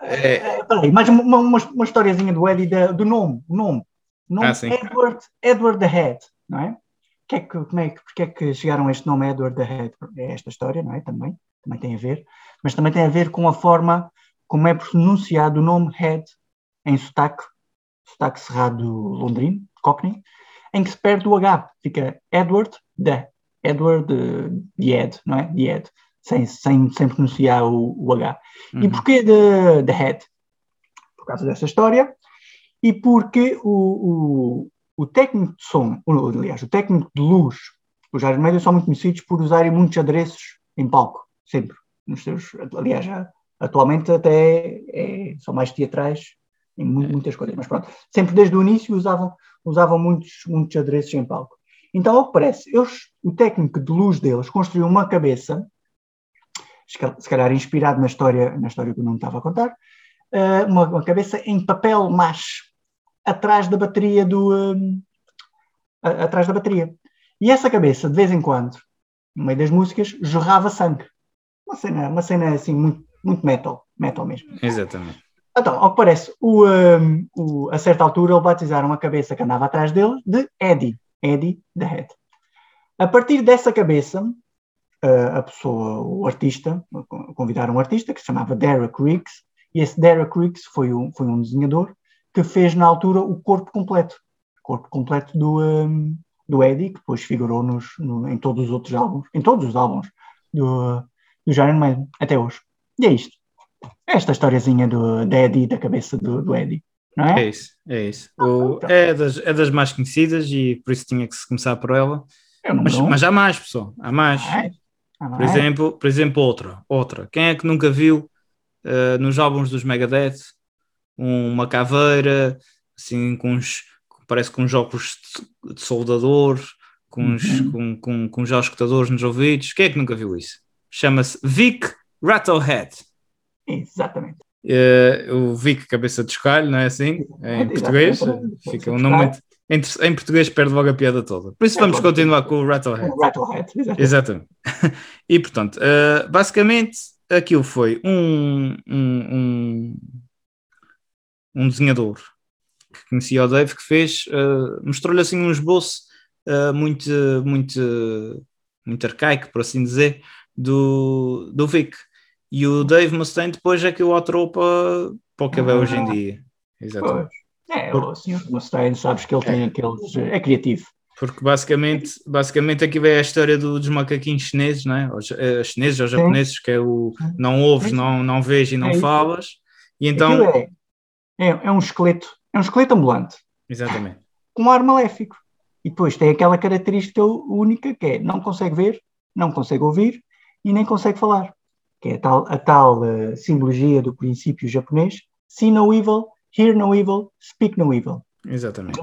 É... é peraí, mais uma, uma, uma historiazinha do Eddie do nome. O nome. Nome ah, Edward, Edward the Head, não é? Que é que, como é que, porque é que chegaram a este nome Edward the Head? É esta história, não é? Também, também tem a ver. Mas também tem a ver com a forma como é pronunciado o nome Head em sotaque, sotaque cerrado londrino, Cockney, em que se perde o H, fica Edward the, Edward the Ed, não é? The Ed, sem, sem, sem pronunciar o, o H. Uhum. E porquê the, the Head? Por causa dessa história e porque o, o, o técnico de som, aliás, o técnico de luz, os Iron Maiden são muito conhecidos por usarem muitos adereços em palco, sempre. Nos seus, aliás, já, atualmente até é, são mais teatrais em muitas coisas, mas pronto, sempre desde o início usavam usavam muitos, muitos adereços em palco. Então, ao que parece, eles, o técnico de luz deles construiu uma cabeça, se calhar inspirado na história, na história que eu não estava a contar, eh, uma, uma cabeça em papel mache atrás da bateria do um, atrás da bateria. E essa cabeça, de vez em quando, no meio das músicas, jorrava sangue. Uma cena, uma cena assim muito, muito metal, metal mesmo. Exatamente. Então, ao que parece, o, um, o, a certa altura ele batizaram a cabeça que andava atrás dele de Eddie, Eddie the Head. A partir dessa cabeça, a pessoa, o artista, convidaram um artista que se chamava Derek Riggs, e esse Derek Riggs foi um, foi um desenhador que fez na altura o corpo completo, o corpo completo do, um, do Eddie, que depois figurou nos, no, em todos os outros álbuns, em todos os álbuns do, do Iron Maiden, até hoje. E é isto. Esta historiazinha do, da Eddie, da cabeça do, do Eddie. Não é? é isso, é isso. Ah, o, é, das, é das mais conhecidas e por isso tinha que se começar por ela. Mas, mas, há mais, pessoal, há mais. Há mais. Por exemplo, por exemplo, outra, outra. Quem é que nunca viu uh, nos álbuns dos Megadeth uma caveira assim com uns parece com uns óculos de soldador, com uns, uhum. com, com, com já escutadores nos ouvidos. Quem é que nunca viu isso? Chama-se Vic Rattlehead. Exatamente. Uh, o Vic Cabeça de Escalho, não é assim? Em português. Fica um nome muito... em, em, português perde logo a piada toda. Por isso é, vamos continuar com o Rattlehead. Rattlehead, exatamente. exatamente. e portanto, uh, basicamente aquilo foi um, um, um, um, desenhador que conhecia o Dave que fez, uh, mostrou-lhe assim um esboço uh, muito, muito, muito arcaico, por assim dizer, do, do Vic. E o Dave Mustaine depois é que o alterou para, para o que é ah, hoje em dia. Exatamente. É, o senhor Mustaine, sabes que ele tem é. aqueles. É criativo. Porque basicamente, basicamente aqui vem a história do, dos macaquinhos chineses, não é? Os, uh, chineses ou japoneses, que é o não ouves, não, não vês e não é falas. E então. É, é, é, um esqueleto, é um esqueleto ambulante. Exatamente. Com um ar maléfico. E depois tem aquela característica única que é não consegue ver, não consegue ouvir e nem consegue falar que é a tal, a tal uh, simbologia do princípio japonês, see no evil, hear no evil, speak no evil. Exatamente.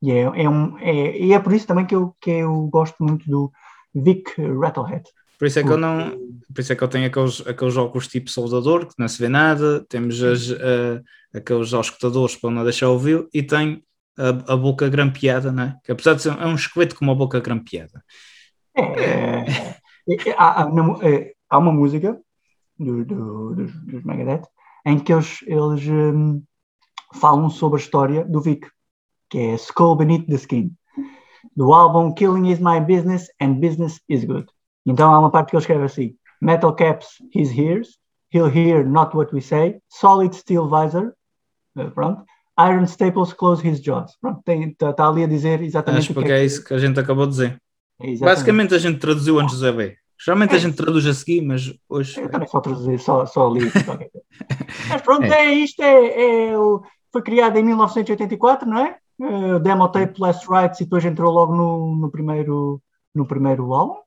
E é, é, um, é, e é por isso também que eu, que eu gosto muito do Vic Rattlehead. Por isso é que eu não. Por isso é que eu tenho aqueles, aqueles óculos tipo soldador, que não se vê nada, temos as, uh, aqueles auscultadores para não deixar ouvir e tem a, a, boca grampeada, não é? Que apesar de ser é um esqueleto com uma boca grampeada. É, é, é há, há, há, uma música do, do, dos, dos Megadeth, em que eles, eles um, falam sobre a história do Vic, que é Skull Beneath the Skin, do álbum Killing is My Business and Business is Good. Então há uma parte que ele escreve assim: Metal caps his ears, he'll hear not what we say, solid steel visor, uh, pronto, iron staples close his jaws. Pronto, está tá ali a dizer exatamente Acho que é, é isso que a gente acabou de dizer. Basicamente a gente traduziu antes de ver. Geralmente é. a gente traduz a seguir, mas hoje. Eu também só traduzir, só, só li. mas pronto, é. é isto é, é, foi criado em 1984, não é? Uh, demo tape Last Rights e depois entrou logo no, no, primeiro, no primeiro álbum.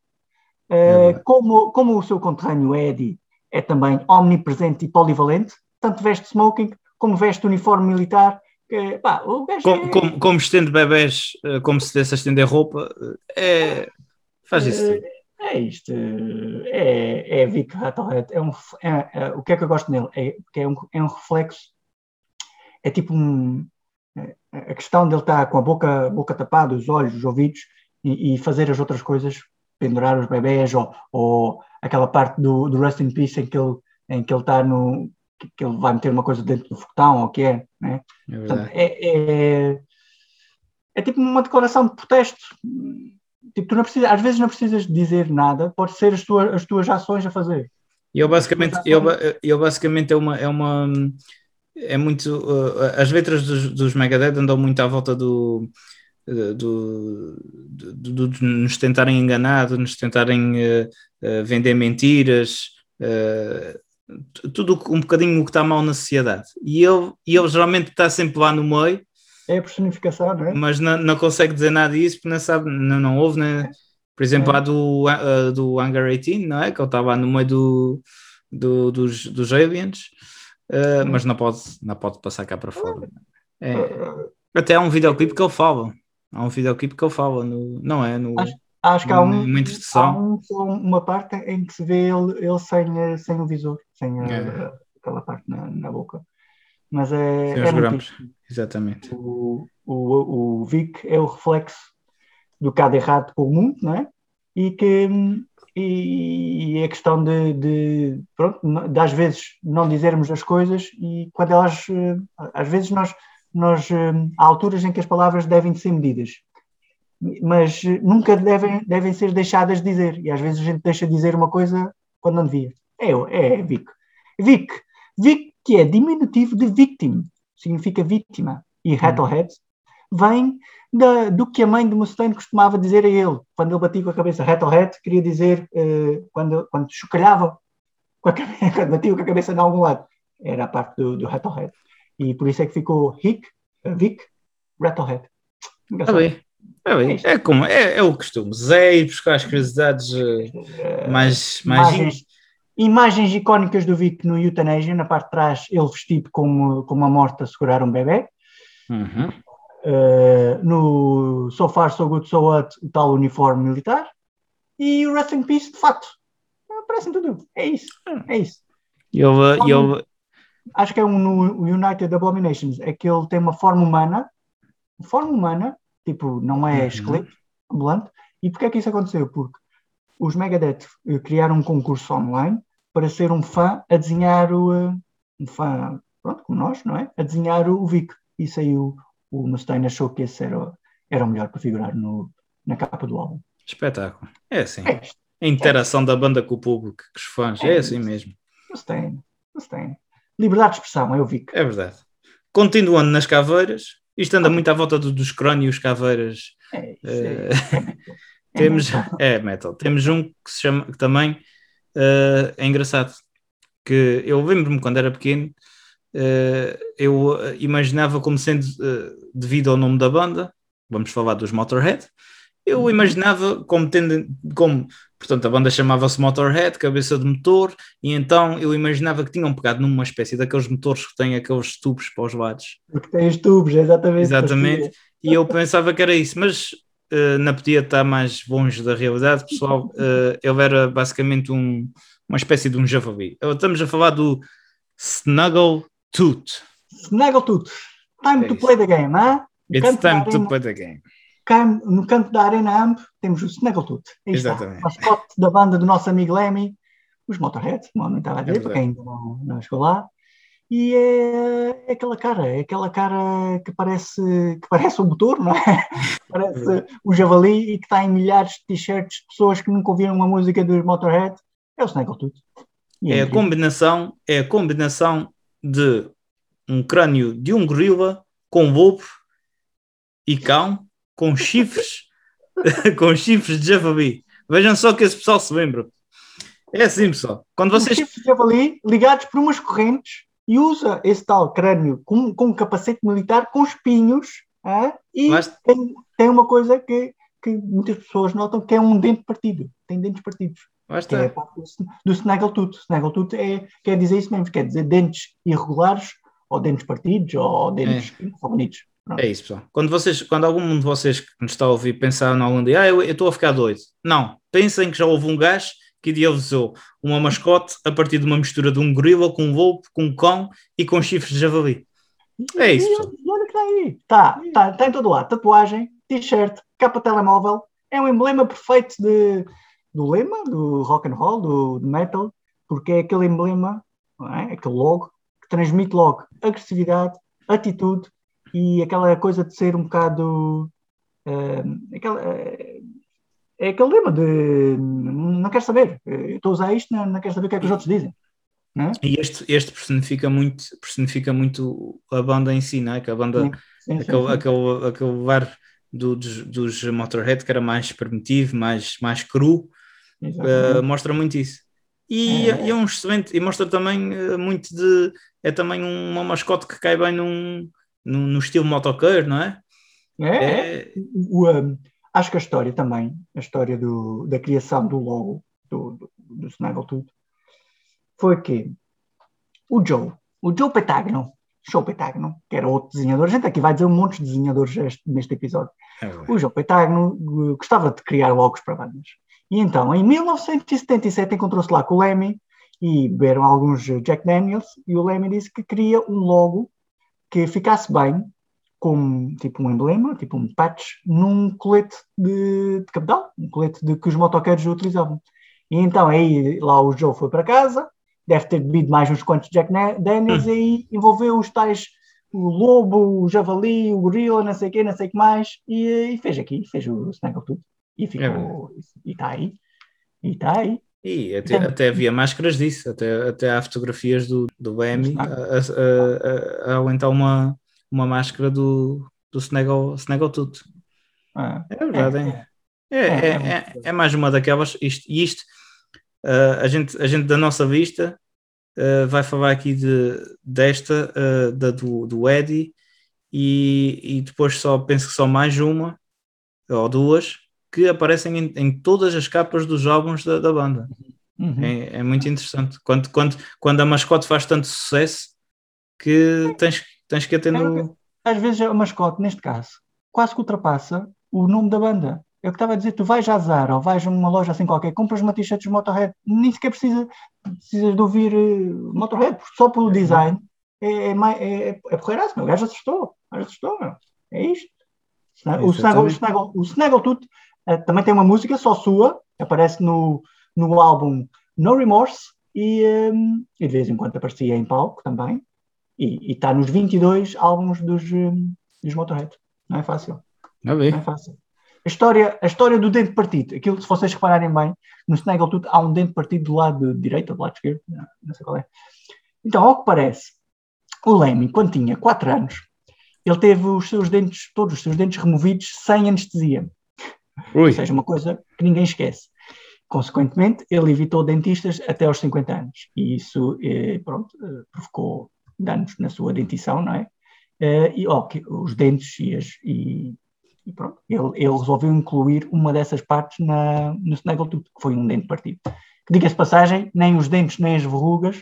Uh, como, como o seu conterrâneo Eddie é também omnipresente e polivalente, tanto veste smoking como veste uniforme militar, Que, pá, o gajo Como, é- como, como estende bebés, eh, como se desse a estender roupa, é, faz isso tudo. É isto, é, é Vic Rattlehead. É um, é, é- o que é que eu gosto nele? É, que é, um, é um reflexo, é tipo um. é- a questão dele estar com a boca, boca tapada, os olhos, os ouvidos e, e fazer as outras coisas, pendurar os bebés ou, ou aquela parte do, do Rust in Peace em que ele, em que ele está no. que, ele vai meter uma coisa dentro do foguetão ou o que é, né? É Portanto, é, é, é tipo uma declaração de protesto. Tipo, tu não precisa, às vezes não precisas dizer nada, pode ser as tuas, as tuas ações a fazer. E ele basicamente, ba- ele basicamente é uma, é uma é muito uh, as letras dos, dos Megadeth andam muito à volta do uh, do, do, do- de nos tentarem enganar, de nos tentarem uh, uh, vender mentiras, tudo um bocadinho o que está mal na sociedade. E ele, e ele geralmente está sempre lá no meio, É a personificação, não é? mas não, não consegue dizer nada disso porque não sabe, não, não ouve, né? Por exemplo, É. a do, uh, do Hangar 18, não é? Que ele estava no meio do, do- dos, dos aliens, uh, mas não pode, não pode passar cá para fora. É, até há um videoclipe que ele fala. Há um videoclipe que ele fala, no, não é? No, Acho- Acho que há, um, Uma introdução. há um- uma parte em que se vê ele, ele sem, eh, sem o visor, sem a- É. aquela parte na, na boca. Mas é, é grampos. Exatamente. o, o, o Vic é o reflexo do que há de errado com o mundo, não é? E que e, e a questão de, de, pronto, de às vezes não dizermos as coisas e quando elas, eh, às vezes nós, nós eh, há alturas em que as palavras devem ser medidas, mas eh, nunca devem, devem ser deixadas de dizer e às vezes a gente deixa de dizer uma coisa quando não devia. É, é Vic. Vic, Vic que é diminutivo de victim, significa vítima, e Rattlehead vem da- do que a mãe de Mustaine costumava dizer a ele, quando ele batia com a cabeça. Rattlehead queria dizer eh, quando, quando chocalhava, com a cabeça, quando batia com a cabeça em algum lado. Era a parte do, do Rattlehead. E por isso é que ficou Hick, eh, Vic, Rattlehead. Está bem. Está bem. É, como, é, é o costume. Zé buscar as curiosidades Eh, mais, mais imagens, icónicas do Vic no Euthanasia, na parte de trás, ele vestido como, como uma morta a segurar um bebê. Uhum. Uh, no So Far So Good So What, o tal uniforme militar, e o Rest in Peace, de facto. Aparecem tudo. É isso. É isso. E ele, e ele, Acho que é um no United Abominations, é que ele tem uma forma humana, forma humana, tipo, não é Uhum. esqueleto, ambulante. E porquê é que isso aconteceu? Porque os Megadeth criaram um concurso online para ser um fã a desenhar o. eh, um fã, pronto, como nós, não é? A desenhar o Vic. E saiu, o Mustaine achou que esse era, o- era o melhor para figurar no, na capa do álbum. espetáculo. É assim. É. A interação da banda com o público, com os fãs. É É assim isso. mesmo. Mustaine. Mustaine. Liberdade de expressão, é o Vic. É verdade. Continuando nas caveiras, isto anda muito à volta do- dos crónios caveiras. É isso. Eh, É, é metal. É Temos, metal. é metal. Temos um que se chama, que também eh, é engraçado. Que eu lembro-me quando era pequeno, eh, eu eh, imaginava como sendo eh, devido ao nome da banda, vamos falar dos Motorhead, eu imaginava como tendo, como, portanto, a banda chamava-se Motorhead, cabeça de motor, e então eu imaginava que tinham pegado numa espécie daqueles motores que têm aqueles tubos para os lados. Porque tem os tubos, exatamente. Exatamente. E eu pensava que era isso, mas eh, não podia estar mais longe da realidade, pessoal. Eh, ele era basicamente um, uma espécie de um javali. Eh, Estamos a falar do Snuggle Tooth. Snaggletooth. Time É to play the game, ah? No It's time to arena- play the game. No canto da Arena Amp temos o Snaggletooth. Aí está. Exatamente. O mascote da banda do nosso amigo Lemmy, os Motorhead, não estava a dizer, É para quem ainda não, não chegou lá. E é, é aquela cara, é aquela cara que parece, que parece um motor, não é? Parece o javali e que está em milhares de t-shirts de pessoas que nunca ouviram uma música dos Motorhead. É o Snaggletooth. E É a incrível. combinação, é a combinação de um crânio de um gorila com lobo e cão com chifres, com chifres de javali. Vejam só que esse pessoal se lembra. É assim, pessoal. Quando Os vocês chifres de javali ligados por umas correntes e usa esse tal crânio com, com um capacete militar com espinhos ah, e está. tem, tem uma coisa que, que muitas pessoas notam que é um dente partido. Tem dentes partidos. Que é a parte do, Snaggletooth. Snaggletooth é, quer dizer isso mesmo, quer dizer dentes irregulares ou dentes partidos, ou dentes é. bonitos. É isso, pessoal. Quando, vocês, quando algum de vocês que nos está a ouvir pensar em algum dia, ah, eu estou a ficar doido. Não, pensem que já houve um gajo que idealizou uma mascote a partir de uma mistura de um gorila com um lobo, com um cão e com chifres de javali. É isso. Olha que está aí. Tá, tá, tem todo lado. Tatuagem, t-shirt, capa telemóvel. É um emblema perfeito de, do lema, do rock and roll, do, do metal, porque é aquele emblema, é? aquele logo, que transmite logo agressividade, atitude e aquela coisa de ser um bocado. Uh, aquela, uh, é aquele lema de não quero saber, estou a usar isto, não, não quero saber o que é que os outros dizem. É? E este, este personifica, muito, personifica muito a banda em si, não é? Que a banda, sim, sim, aquele, sim, aquele, aquele bar do, dos, dos Motorhead que era mais primitivo, mais, mais cru, uh, mostra muito isso. E é, e é um excelente, e mostra também uh, muito de. É também uma mascote que cai bem num, num, no estilo motoqueiro, não é? É, é. é. O, um, acho que a história também, a história do, da criação do logo do, do, do Snaggletooth, foi que o Joe, o Joe Petagno, Joe Petagno, que era outro desenhador, a gente aqui vai dizer um monte de desenhadores este, neste episódio. É o Joe Petagno uh, gostava de criar logos para bandas. E então, em 1977, encontrou-se lá com o Lemmy e beberam alguns Jack Daniels e o Lemmy disse que queria um logo que ficasse bem como tipo um emblema, tipo um patch, num colete de, de capital, um colete de, que os motoqueiros utilizavam. E então aí lá o Joe foi para casa, deve ter bebido mais uns quantos Jack Daniels e aí envolveu os tais, o lobo, o javali, o gorila, não sei o quê, não sei o que mais, e, e fez aqui, fez o Snaggletooth. E ficou, é e está aí, e está aí. E até, então, até havia máscaras disso, até, até há fotografias do, do Bemi a, a, a, a, aguentar uma, uma máscara do, do Snaggle, Snaggletooth. Ah, é verdade, é. É, é, é, é, é, mais uma daquelas. Isto, e isto, uh, a, gente, a gente da nossa vista uh, vai falar aqui de, desta, uh, da do, do Eddie, e, e depois só penso que só mais uma ou duas que aparecem em, em todas as capas dos álbuns da, da banda. Uhum. É, é, muito interessante. Quando, quando, quando a mascote faz tanto sucesso que tens, Tens que. Às vezes a mascote, neste caso, quase que ultrapassa o nome da banda. É o que estava a dizer, tu vais a Zara ou vais a uma loja assim qualquer, compras uma t-shirt de Motorhead, nem sequer precisa, precisas de ouvir uh, Motorhead, só pelo uhum. design é, é, é, é, é porreiraço, meu. O gajo assustou, o gajo assustou, meu. É isto. O Snaggle, o Snaggle, o Snaggletooth uh, também tem uma música só sua, aparece no, no álbum No Remorse e, um, e de vez em quando aparecia em palco também. E está nos 22 álbuns dos, hum, dos Motorhead. Não é fácil. Não é fácil. A história, a história do dente partido, aquilo, se vocês repararem bem, no Snaggletooth há um dente partido do lado direito ou do lado esquerdo, não, não sei qual é. Então, ao que parece, o Lemmy, quando tinha 4 anos, ele teve os seus dentes, todos os seus dentes removidos sem anestesia. Ui. Ou seja, uma coisa que ninguém esquece. Consequentemente, ele evitou dentistas até aos 50 anos. E isso, eh, pronto, eh, provocou danos na sua dentição, não é? Uh, e okay, os dentes e, as, e, e pronto, ele, ele, resolveu incluir uma dessas partes na, no Snaggletooth, que foi um dente partido. Diga-se passagem, nem os dentes nem as verrugas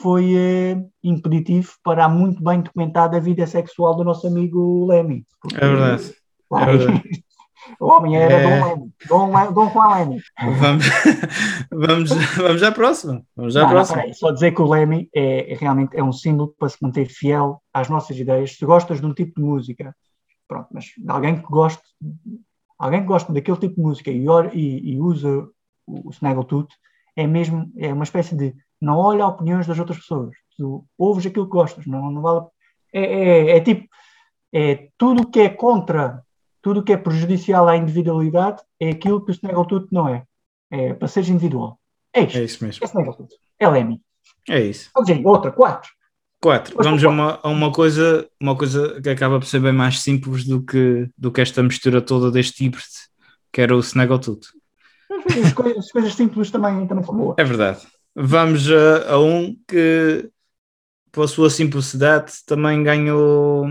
foi uh, impeditivo para a muito bem documentada vida sexual do nosso amigo Lemmy. é verdade. Claro, é verdade. O homem era é... Dom, Dom, Dom Juan Lemmy. Vamos, vamos, vamos à próxima. Vamos à não, próxima. Não, só dizer que o Lemmy é, é, realmente é um símbolo para se manter fiel às nossas ideias. Se gostas de um tipo de música, pronto, mas de alguém que goste, alguém que gosta daquele tipo de música e, e, e usa o, o Snaggletooth, é mesmo é uma espécie de não olha opiniões das outras pessoas. Tu ouves aquilo que gostas, não, não vale. É, é, é tipo, é tudo que é contra tudo o que é prejudicial à individualidade é aquilo que o Snaggletooth não é. É para seres individual. É isto. É isso mesmo. É Snaggletooth. É Lemmy. É isso. Vamos outra, quatro. Quatro. Vamos a uma, a uma, coisa, uma coisa que acaba por ser bem mais simples do que, do que esta mistura toda deste híbrido, que era o Snaggletooth. As coisas, as coisas simples também, também são boas. É verdade. Vamos a, a um que, pela sua simplicidade, também ganhou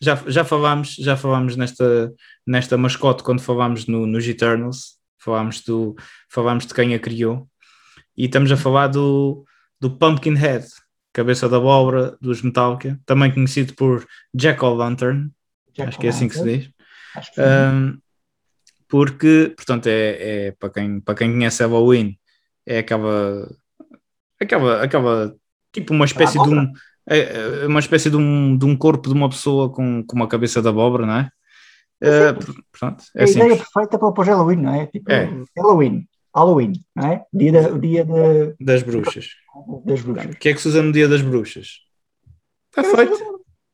já, já falámos, já falámos nesta, nesta mascote quando falámos no, nos Eternals, falámos, do, falámos de quem a criou, e estamos a falar do, do Pumpkinhead, cabeça da abóbora dos Metallica, também conhecido por Jack O'Lantern, Jack acho que é assim que se diz. Que. Um, porque, portanto, é, é para, quem, para quem conhece Halloween, é aquela, aquela, aquela tipo uma espécie de um, é, é uma espécie de um, de um corpo de uma pessoa com, com uma cabeça de abóbora, não é? É Uh, simples. portanto, É é a ideia simples. perfeita para pôr Halloween, não é? Tipo, É. Halloween. Halloween, não é? Dia da- o dia de- Das bruxas. das bruxas. O que é que se usa no dia das bruxas? Está feito,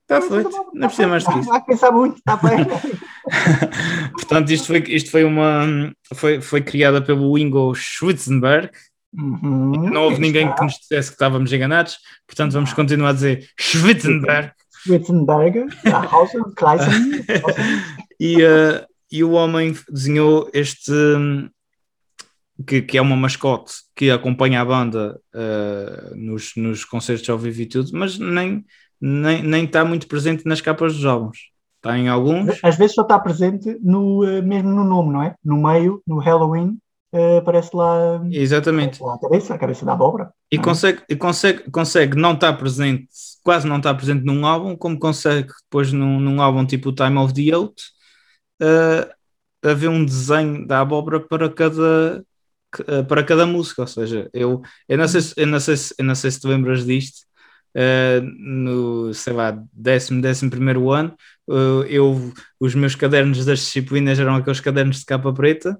está feito. Não precisa mais do que isso. Vai pensar muito, está bem. Portanto, isto foi, isto foi uma foi, foi criada pelo Ingo Schwitzenberg. Uhum, Não houve ninguém que nos dissesse que estávamos enganados, portanto vamos continuar a dizer Schwitzenberg. Hausen, Kleisen, E, eh, e o homem desenhou este hum, que, que é uma mascote que acompanha a banda eh, nos, nos concertos ao vivo e tudo, mas nem, nem, nem está muito presente nas capas dos álbuns. Está em alguns, Às vezes só está presente no, eh, mesmo no nome, não é? No meio, no Halloween, eh, aparece lá, exatamente. lá a cabeça, a cabeça da abóbora. E Não é? consegue, consegue, consegue não estar presente, quase não estar presente num álbum, como consegue depois num, num álbum tipo o Time of the Oath, uh, haver um desenho da abóbora para cada, eh, para cada música. Ou seja, eu, eu, não, sei se, eu, não, sei se, eu não sei se te lembras disto, uh, no, sei lá, décimo, décimo primeiro ano, uh, eu, os meus cadernos das disciplinas eram aqueles cadernos de capa preta.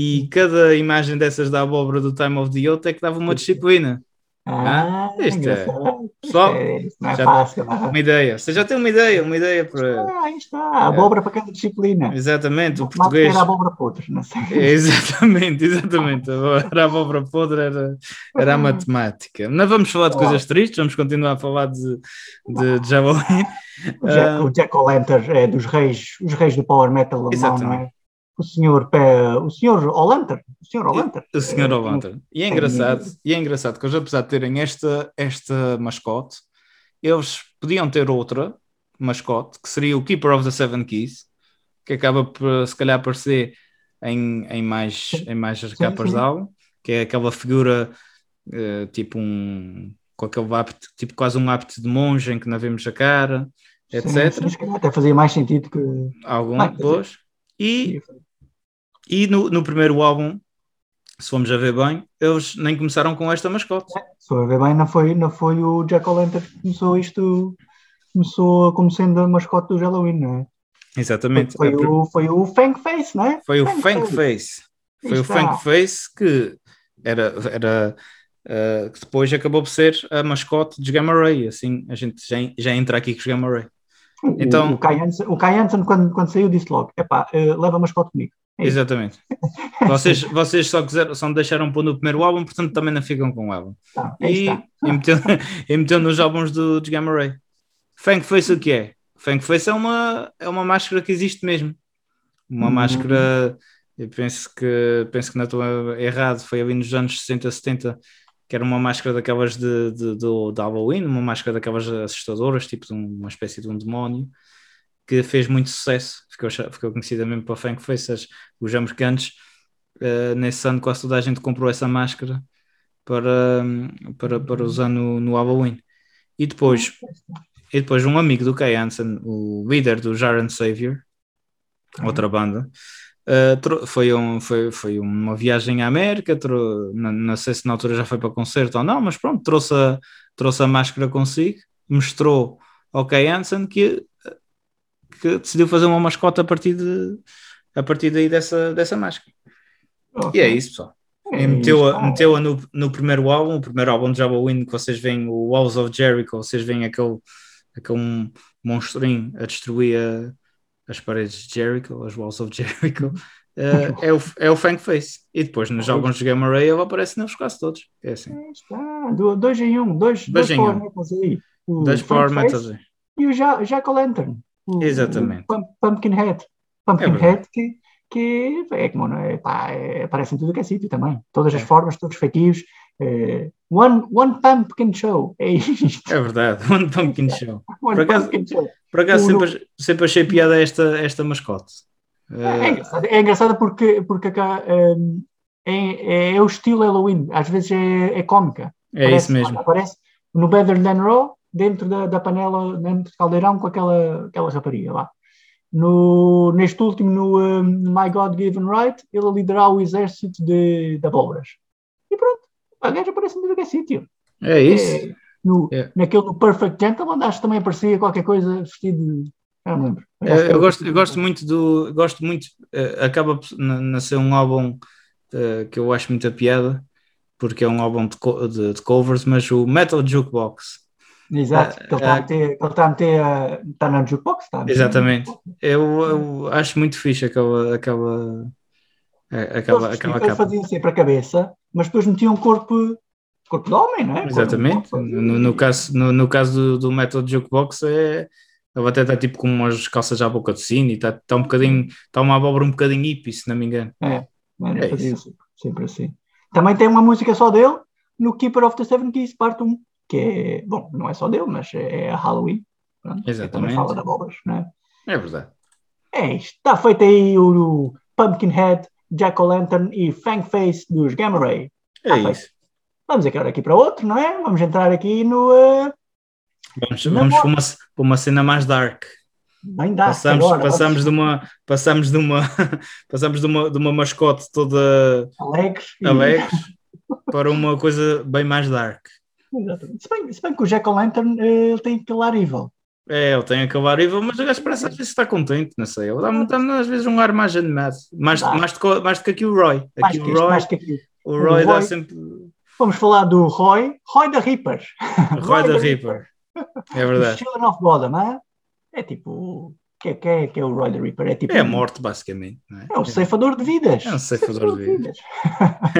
E cada imagem dessas da abóbora do Time of the Oath é que dava uma disciplina. Ah, isto é- engraçado. Pessoal, É, não é já- fácil. não é? uma ideia. Você já tem uma ideia, uma ideia para. Ah, está, a abóbora para cada disciplina. Exatamente, o português. Era abóbora podre, não sei. É, exatamente, exatamente. Era a abóbora podre, era, era a matemática. Não vamos falar de coisas tristes, vamos continuar a falar de, de, de Halloween. O Jack, Ah. o Jack O'Lantern é dos reis, os reis do power metal alemão, não Exatamente. é? O senhor, Pe- o senhor O'Lantern, o senhor O'Lantern. O senhor Eh, O'Lantern. E é engraçado, e é engraçado que eles, apesar de terem esta, esta mascote, eles podiam ter outra mascote, que seria o Keeper of the Seven Keys, que acaba por, se calhar, aparecer em, em mais, em mais capas sim. de álbum, que é aquela figura eh, tipo um com aquele hábito, tipo quase um hábito de monge em que não vemos a cara, sim, etc. sim, calhar até fazia mais sentido que. Algum, Vai fazer. pois. E, e no, no primeiro álbum, se formos a ver bem, eles nem começaram com esta mascote. Se for a ver bem, não foi, não foi o Jack O'Lantern que começou isto, começou como sendo a mascote do Halloween, não é? Exatamente. Foi, pr- o, foi o Fang Face, não é? foi o Fang Fang Face. Face. Foi o Está. Fang Face que era, era uh, que depois acabou por ser a mascote dos Gamma Ray. Assim, a gente já, já entra aqui com os Gamma Ray. O- Então- o Kai Hansen, o quando, quando saiu, disse logo: epá, eh, leva a mascote comigo. É. Exatamente. Vocês, vocês só, quiseram, só me deixaram pôr no primeiro álbum, portanto também não ficam com o álbum. Tá, E, e, meteu, e meteu nos álbuns do, dos Gamma Ray. Fang Face o que é? Fang Face é uma, é uma máscara que existe mesmo. Uma Uhum. máscara, eu penso que, penso que não estou errado, foi ali nos anos 60, 70, que era uma máscara daquelas de, de, do, de Halloween, uma máscara daquelas assustadoras, tipo de um- uma espécie de um demónio, que fez muito sucesso, ficou, ficou conhecida mesmo para Fang Face. As- Os americanos, eh, nesse ano, quase toda a gente comprou essa máscara para, para, para usar no, no Halloween. E depois, e depois um amigo do Kai Hansen, o líder do Jaren Savior, outra banda, uh, foi, um, foi, foi uma viagem à América, não, não sei se na altura já foi para concerto ou não, mas pronto, trouxe a, trouxe a máscara consigo, mostrou ao Kai Hansen que, que decidiu fazer uma mascota a partir, de, a partir daí dessa, dessa máscara. E é isso, pessoal. É E meteu-a meteu no, no primeiro álbum, o primeiro álbum de Halloween, que vocês veem o Walls of Jericho, vocês veem aquele, aquele monstrinho a destruir a- as paredes de Jericho, as Walls of Jericho, eh, é, o, é o Fang Face. E depois nos álbuns de Gamma Ray ele aparece neles quase todos. É assim. Aí está. Do- Dois em um, dois, Dois dois em power um. metals aí. O Fang Power Metals. E o Ja- Jack O'Lantern. O- Exatamente. o Pump- Pumpkinhead. É Pumpkinhead verdade. que, que é como, não é? Pá, é, aparece em tudo que é sítio também. Todas as É. formas, todos os feitios. É, one, one Pumpkin Show. É isto. É verdade, One Pumpkin Show. One Por acaso- Pumpkin Show. Por acaso O- sempre, sempre achei piada esta, esta mascote. É, engraçado, é engraçado porque, porque cá, hum, é, é, é o estilo Halloween. Às vezes é, é cómica. é isso mesmo. Parece, no Better Than Raw, dentro da, da panela, dentro do caldeirão, com aquela, aquela rapariga lá. No, neste último, no um, My God Given Right, ele liderará o exército de, de abóboras. E pronto, a gaja aparece em qualquer sítio. É isso. É, no, É. Naquele do Perfect Gentleman, acho que também aparecia qualquer coisa vestido de. Já não lembro. É, Eu, gosto, eu gosto muito do. Gosto muito. eh, acaba na, na ser um álbum eh, que eu acho muita piada, porque é um álbum de, de- de covers, mas o Metal Jukebox. Exato, que ele está a é- meter, ele está a meter, a- está na jukebox, está meter- Exatamente. Eu, eu acho muito fixe aquela. aquela aquela, Eles, aquela eles faziam sempre a cabeça, mas depois metiam corpo, corpo de homem, não é? Exatamente. Corpo- No, no caso, no, no caso do, do Metal Jukebox, é, ele até está tipo com umas calças à boca de sino e está tá um bocadinho. Está uma abóbora um bocadinho hippie, se não me engano. É, É faziam sempre, sempre assim. Também tem uma música só dele no Keeper of the Seven Keys, parte 1, que é, bom, não é só dele, mas é a Halloween. pronto, que Exatamente. Também fala de abóboras, não é? É verdade. É isto. Está feito aí o, Pumpkinhead, Jack-O-Lantern e Fangface dos Gamma Ray. É feito. isso. Vamos agora aqui para outro, não é? Vamos entrar aqui no. eh, Vamos, vamos para, uma, para uma cena mais dark. bem dá Passamos, agora. passamos, de uma, passamos, de uma, passamos de uma, de uma mascote toda Alegres. e- alegre para uma coisa bem mais dark. Exatamente. Se bem, se bem que o Jack-O-Lantern eh, ele tem aquele ar evil. É, ele tem a acabar evil, mas o gajo parece às vezes está contente, não sei. Ele dá-me dá-me, às vezes um ar mais animado. Mais, Dá. mais, do que- mais do que aqui o Roy. Mais Aqui que o isto, Roy, mais que o Roy dá Roy- sempre. Vamos falar do Roy, Roy da Reaper. Roy da Reaper. É verdade. Children of Bodom, hã? É tipo. Que, que, é, que é o Roy da Reaper? É tipo. É a morte, basicamente. é? É o ceifador de vidas. É um ceifador de vidas.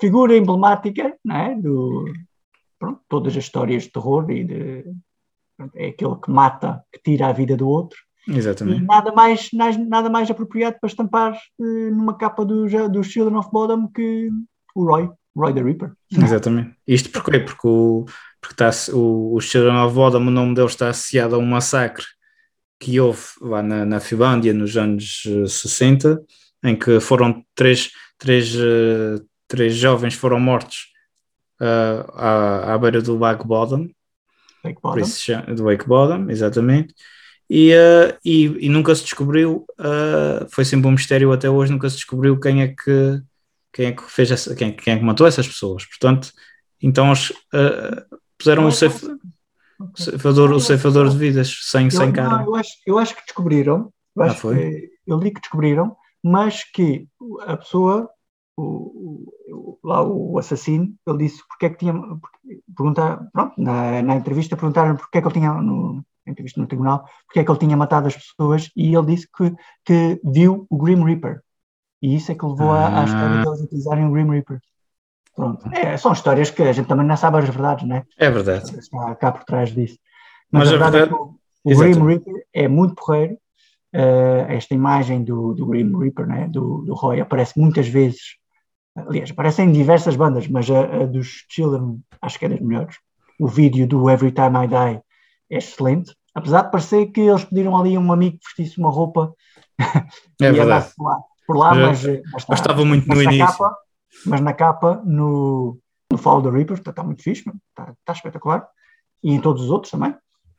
Figura emblemática, não é? Do, pronto, todas as histórias de terror e de. pronto, É aquele que mata, que tira a vida do outro. E Exatamente. nada mais, nada, mais apropriado para estampar eh, numa capa do, do Children of Bodom que o Roy, Roy the Reaper. Exatamente. Isto porquê? Porque o, porque está, o, o Children of Bodom, o nome dele está associado a um massacre que houve lá na, na Finlândia nos anos eh, 60, em que foram três, três, eh, três jovens foram mortos ah, à, à beira do Fake por Bodom. isso do Wake Bottom, exatamente. E, eh, e, e nunca se descobriu, eh, foi sempre um mistério até hoje, nunca se descobriu quem é que quem é que fez essa, quem, quem é que matou essas pessoas. Portanto, então eles eh, puseram o, ceif, o ceifador, o ceifador de vidas sem, sem eu, cara. não, eu, acho, eu acho que descobriram, eu, Ah, foi? que- eu li que descobriram, mas que a pessoa, o, o- lá o assassino, ele disse porque é que tinha. porque- Perguntar, pronto, na, na entrevista perguntaram porque é que ele tinha, no, entrevista no tribunal, porque é que ele tinha matado as pessoas e ele disse que, que viu o Grim Reaper. E isso é que levou à, à Ah. história deles utilizarem o Grim Reaper. Pronto. É, são histórias que a gente também não sabe as verdades, não é? É verdade. está cá por trás disso. Mas Mas, a verdade, é que o, o. Grim Reaper é muito porreiro. Eh, esta imagem do, do Grim Reaper, né, do, do Roy, aparece muitas vezes. Aliás, aparece em diversas bandas, mas a, a dos Children acho que é das melhores. O vídeo do Every Time I Die é excelente. Apesar de parecer que eles pediram ali a um amigo que vestisse uma roupa É e verdade. andasse por lá, por lá Mas, mas, eh, mas, Gostava muito no mas na início. capa, mas na capa, no, no Follow the Reaper, está, está muito fixe, está, está espetacular. E em todos os outros também.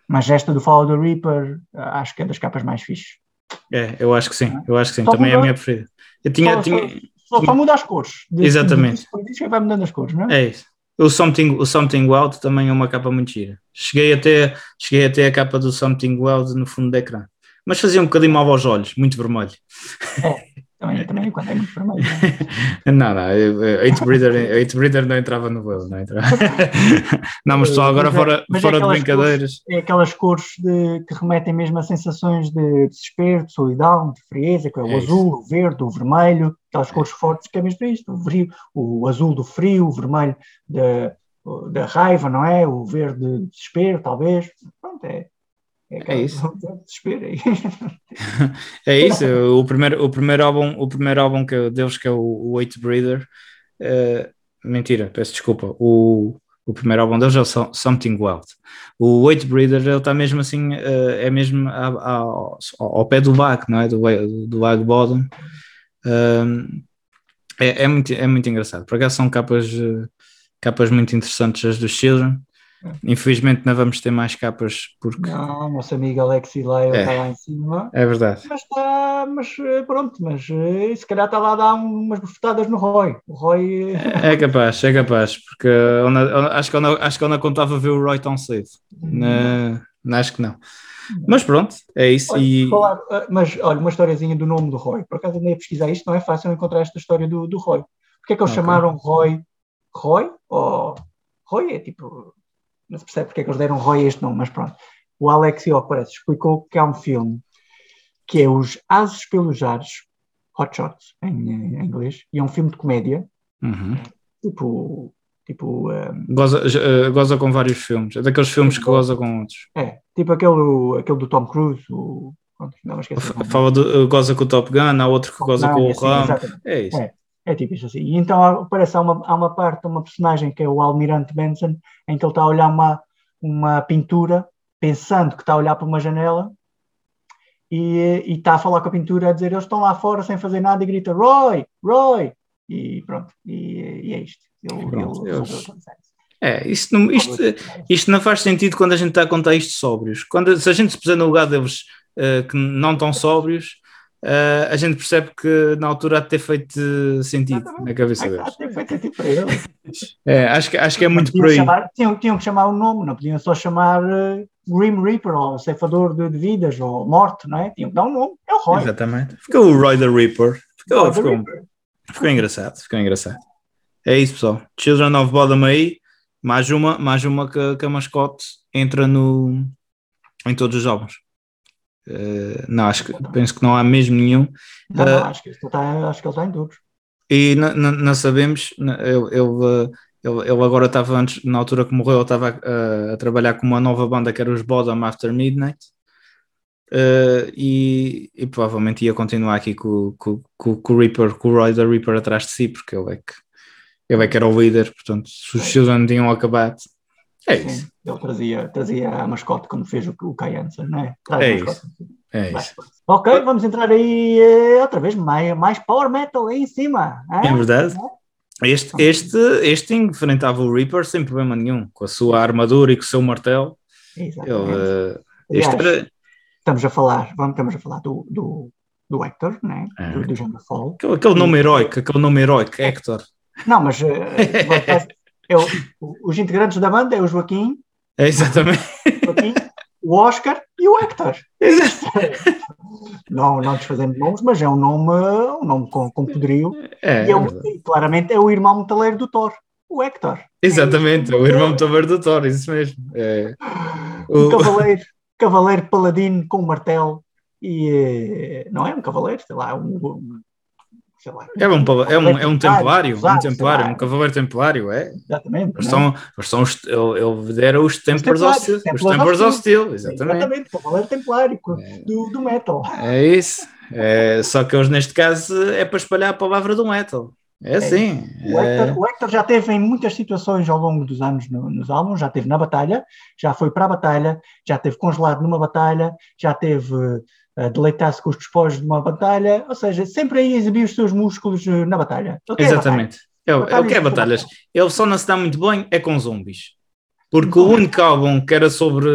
Mas esta do Follow the Reaper, ah, acho que é das capas mais fixes. É, eu acho que sim. Eu acho que sim. Só Também é a minha preferida. Eu tinha, tinha, Só, só muda as cores. De- Exatamente. De, é vai mudando as cores, não é? É isso. O Something, o Something Wild também é uma capa muito gira. Cheguei até, cheguei até a capa do Something Wild no fundo do ecrã. Mas fazia um bocadinho mal aos olhos, muito vermelho. Também, também quando é muito vermelho. é? Não, não, Hate Breeder, não entrava no meu, não entrava. Não, mas pessoal, agora Mas é- fora, mas é fora de aquelas brincadeiras. É aquelas cores de- que remetem mesmo a sensações de desespero, de solidão, de frieza, que é o É isso. azul, o verde, o vermelho, aquelas cores fortes que é mesmo isto, o, frio, o azul do frio, o vermelho da, da raiva, não é? O verde de desespero, talvez. Pronto, é. Aquela- isso. Desespero, é É isso, o primeiro, o primeiro álbum, o primeiro álbum que deles que é o, Hate Breeder, eh, mentira, peço desculpa, o, o primeiro álbum deles é o So- Something Wild. O Hate Breeder ele está mesmo assim, eh, é mesmo a- a- ao, ao pé do bago, não é? Do, do Lag Bottom. Um, é, é muito, é muito engraçado. Por acaso são capas, eh, capas muito interessantes as dos Children. Infelizmente não vamos ter mais capas porque. Não, nosso amigo Alexi Leio É. está lá em cima. É verdade. Mas está, mas eh, pronto, mas eh, se calhar está lá a dar umas bufetadas no Roy. O Roy. eh, É capaz, é capaz, porque eu não- eu acho, que eu não, acho que eu não contava ver o Roy tão cedo. Na- não, acho que não. Mas pronto, é isso. Olha, E, falar, mas olha, uma historiazinha do nome do Roy. Por acaso andei a pesquisar isto, não é fácil encontrar esta história do, do Roy. Porquê é que eles Ok. chamaram Roy Roy? Ou Roy é tipo. Não se percebe porque é que eles deram Roy a este nome, mas pronto. O Alex, parece, explicou que há um filme que é Os Ases pelos Ares, Hot Shots em, em inglês, e é um filme de comédia, Uhum. tipo. Tipo, eh, goza, eh, goza com vários filmes. É daqueles filmes que goza com outros. é, tipo aquele, aquele do Tom Cruise, o. Não. Fala do, goza com o Top Gun, há outro que goza Não, com é o assim. É isso. É. É tipo isso assim. E então há- parece há uma, há uma parte, uma personagem que é o Almirante Benson, em que ele está a olhar uma, uma pintura, pensando que está a olhar para uma janela, e, e está a falar com a pintura, a dizer eles estão lá fora sem fazer nada, e grita Roy, Roy! E pronto, e, e é isto. Ele, Pronto, ele. É, isto não, isto, isto não faz sentido quando a gente está a contar isto sóbrios. Quando, se a gente se puser no lugar deles eh, que não estão sóbrios, eh, a gente percebe que na altura há de ter feito sentido Exatamente. na cabeça deles. tem feito sentido para ele. É, acho, que, acho que é muito por aí. chamar- tinham, tinham que chamar o nome, não podiam só chamar eh, Grim Reaper ou ceifador de, de vidas ou morte, não é? Tinham que dar um nome. É o Roy. Exatamente. Ficou o Roy the Reaper. Ficou, Roy ficou, Reaper. ficou engraçado. Ficou engraçado. É isso, pessoal. Children of Bodom aí. Mais uma, mais uma que, que a mascote entra no, em todos os álbuns. Eh, não, acho que, penso que não há mesmo nenhum. Não, não, Eh, acho, que está, acho que ele está em todos. E não, sabemos, ele, ele, ele- agora estava antes, na altura que morreu, ele estava a, a trabalhar com uma nova banda que era os Bodom After Midnight. Eh, e, e provavelmente ia continuar aqui com, com, com, com o Reaper, com o Roy da Reaper atrás de si, porque ele é que, ele é que era o líder, portanto, se os Children tinham acabado, é isso, Sim, ele trazia, trazia a mascote quando fez o, o Kai Hansen, não é? Traz É a isso. é Vai. isso. Ok, vamos entrar aí eh, outra vez, mais, mais power metal aí em cima. hein? É verdade. Este, este, este enfrentava o Reaper sem problema nenhum, com a sua armadura e com o seu martelo. Exatamente. Ele, eh, este Aliás, era, estamos a falar, vamos, estamos a falar do, do, do Hector, né? É. do, do Jammerfall. Aquele, aquele nome heróico, aquele nome heróico, Hector. Não, mas acaso, é o- os integrantes da banda é o Joaquim, É exatamente. Joaquim, o Oscar e o Hector. Não, não desfazendo nomes, mas é um nome, um nome com, com poderio. É, E é o- e claramente é o irmão metaleiro do Thor, o Hector. exatamente, o irmão Tabar do Thor, isso mesmo. É. Um O- cavaleiro, cavaleiro paladino com um martelo. E eh, não é um cavaleiro, sei lá, um. um- sei lá, é, um, é, um, é um templário, um templário, lá. um cavaleiro templário, é. Exatamente. Eles é? são, eles são os, ele, dera os Tempers Templários, Hostil, os Tempers Hostil. Hostil, exatamente. Exatamente, cavaleiro templário co- do, do metal. É isso. É, só que eles, neste caso, é para espalhar a palavra do metal. É assim. O é- Hector, já teve em muitas situações ao longo dos anos no- nos álbuns, já teve na batalha, já foi para a batalha, já teve congelado numa batalha, já teve deleitar-se com os despojos de uma batalha, ou seja, sempre aí exibir os seus músculos eh, na batalha. Ele quer Exatamente. Ele, ele Batalhas quer de batalhas. Ele só não se dá muito bem é com zombies. Porque o único álbum que era sobre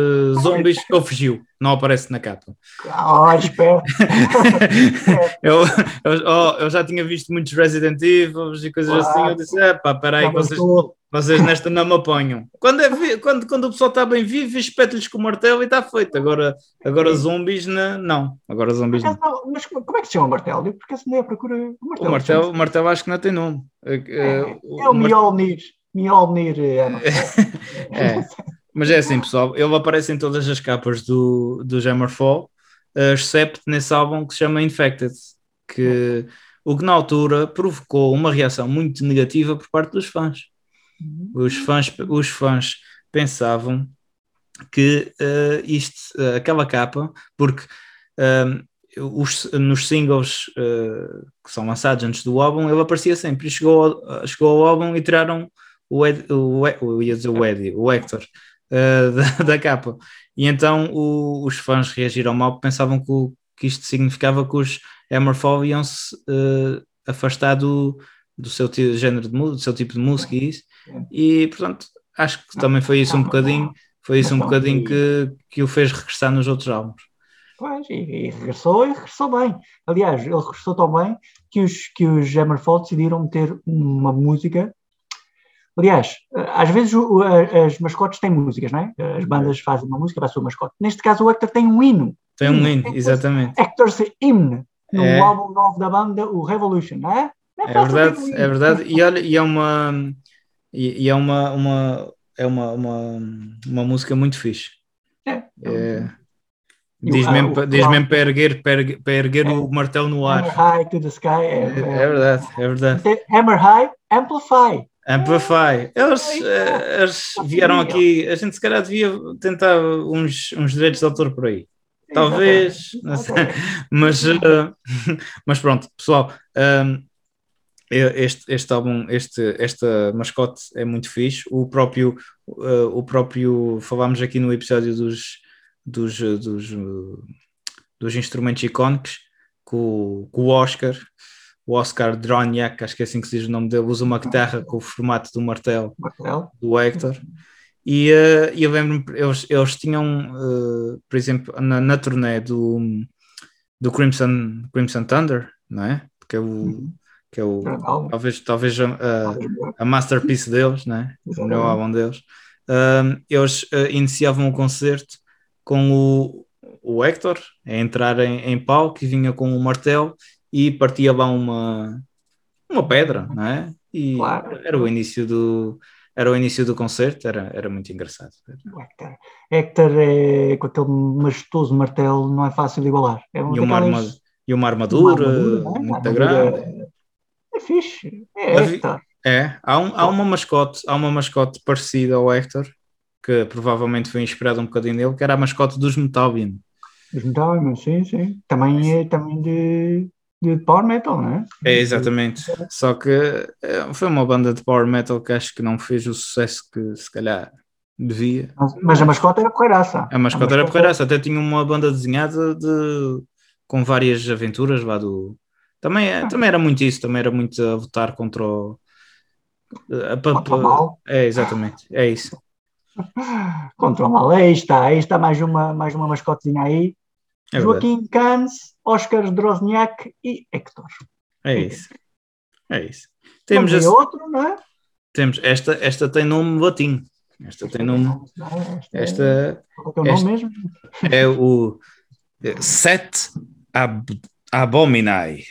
zombies, ele fugiu. Não aparece na capa. Ah, esperto. eu, eu, oh, eu já tinha visto muitos Resident Evil e coisas Claro. assim. Eu disse: é pá, peraí, Não, vocês, vocês nesta não me apanham. Quando, é quando, quando o pessoal está bem vivo, espeta-lhes com o martelo e está feito. Agora, agora zombies, não. não. Agora zombies não. Mas, não, mas como é que se chama o martelo? Porque se nem a procura. O O martelo. martelo, o martelo acho que não tem nome. É, É, é, o- é o o Mjolnir. Mjolnir. É, não sei. É. Mas é assim, pessoal, ele aparece em todas as capas do, do Hammerfall, eh, exceto nesse álbum que se chama Infected, que o que na altura provocou uma reação muito negativa por parte dos fãs. Os fãs, os fãs pensavam que eh, isto, eh, aquela capa, porque eh, os, nos singles eh, que são lançados antes do álbum, ele aparecia sempre. Chegou, ao- chegou ao álbum e tiraram o, Ed, o, Ed- dizer o Eddie, o Hector, eh, da, da capa. E então o- os fãs reagiram mal pensavam que, o- que isto significava que os Hammerfall iam-se eh, afastar do, do seu género de música, do seu tipo de música e isso. E, portanto, acho que também foi isso um bocadinho, foi isso um bocadinho que, que o fez regressar nos outros álbuns. Pois, e, e regressou e regressou bem. Aliás, ele regressou tão bem que os, que os Hammerfall decidiram meter uma música. Aliás, às vezes o- o- as mascotes têm músicas, não é? As bandas fazem uma música para a sua mascote. Neste caso, o Hector tem um hino. Tem um hino, é exatamente. Hector's Hymn, no É. álbum novo da banda, o Revolution, não é? Não É um verdade, hino. é verdade. E olha, e é uma e, e é uma, uma é uma, uma, uma música muito fixe. É. É, o- diz ah, mesmo, o- pa- diz mesmo para erguer, para erguer, para erguer É. o martelo no ar. Hammer High to the Sky. É, É, é verdade, é verdade. Hammer High, Amplify. Amplify. Eles, eh, eles vieram aqui, a gente se calhar devia tentar uns, uns direitos de autor por aí. Talvez. Mas, eh, mas pronto, pessoal, um, este, este álbum, este, esta mascote é muito fixe. O próprio, uh, o próprio falámos aqui no episódio dos, dos, dos, dos instrumentos icónicos, com, com o Oscar, o Oscar Droniak, acho que é assim que se diz o nome dele, usa uma guitarra com o formato do martelo do Hector. E uh, eu lembro-me, eles, eles tinham, uh, por exemplo, na, na turnê do, do Crimson, Crimson Thunder, não é? Que é o, que é o talvez, talvez a, a, a masterpiece deles, não é? O melhor álbum deles. Um, eles uh, iniciavam o concerto com o, o Hector a entrar em, em palco e vinha com um martelo e partia lá uma, uma pedra, não é? E Claro. era o início do era o início do concerto, era, era muito engraçado. O Hector. Hector é com aquele majestoso martelo, não é fácil de igualar. É uma E uma, arma, e uma uma armadura, armadura, não é? muito Uma grande. armadura- É fixe. É Hector. É, há, um, há uma mascote, há uma mascote parecida ao Hector, que provavelmente foi inspirada um bocadinho nele, que era a mascote dos Metabian. Os Diamond, sim, sim. Também é também de, de Power Metal, não é? É, exatamente. Só que é, foi uma banda de power metal que acho que não fez o sucesso que se calhar devia. Mas, a mascota era porreiraça. A mascote era porreiraça, até tinha uma banda desenhada de, com várias aventuras lá do. Também, é- também era muito isso, também era muito a votar contra o. a- pa- Contra o mal. É, exatamente, é isso. Contra o mal. Aí está, aí está mais uma, mais uma mascotezinha aí. É. Joaquim Cans, Oscar Drozniak e Hector. É isso. É isso. Temos, Temos esse- outro, não é? temos esta, esta tem nome latim. Esta tem nome. Esta Qual é o nome esta- mesmo? é o Set Ab Abominai.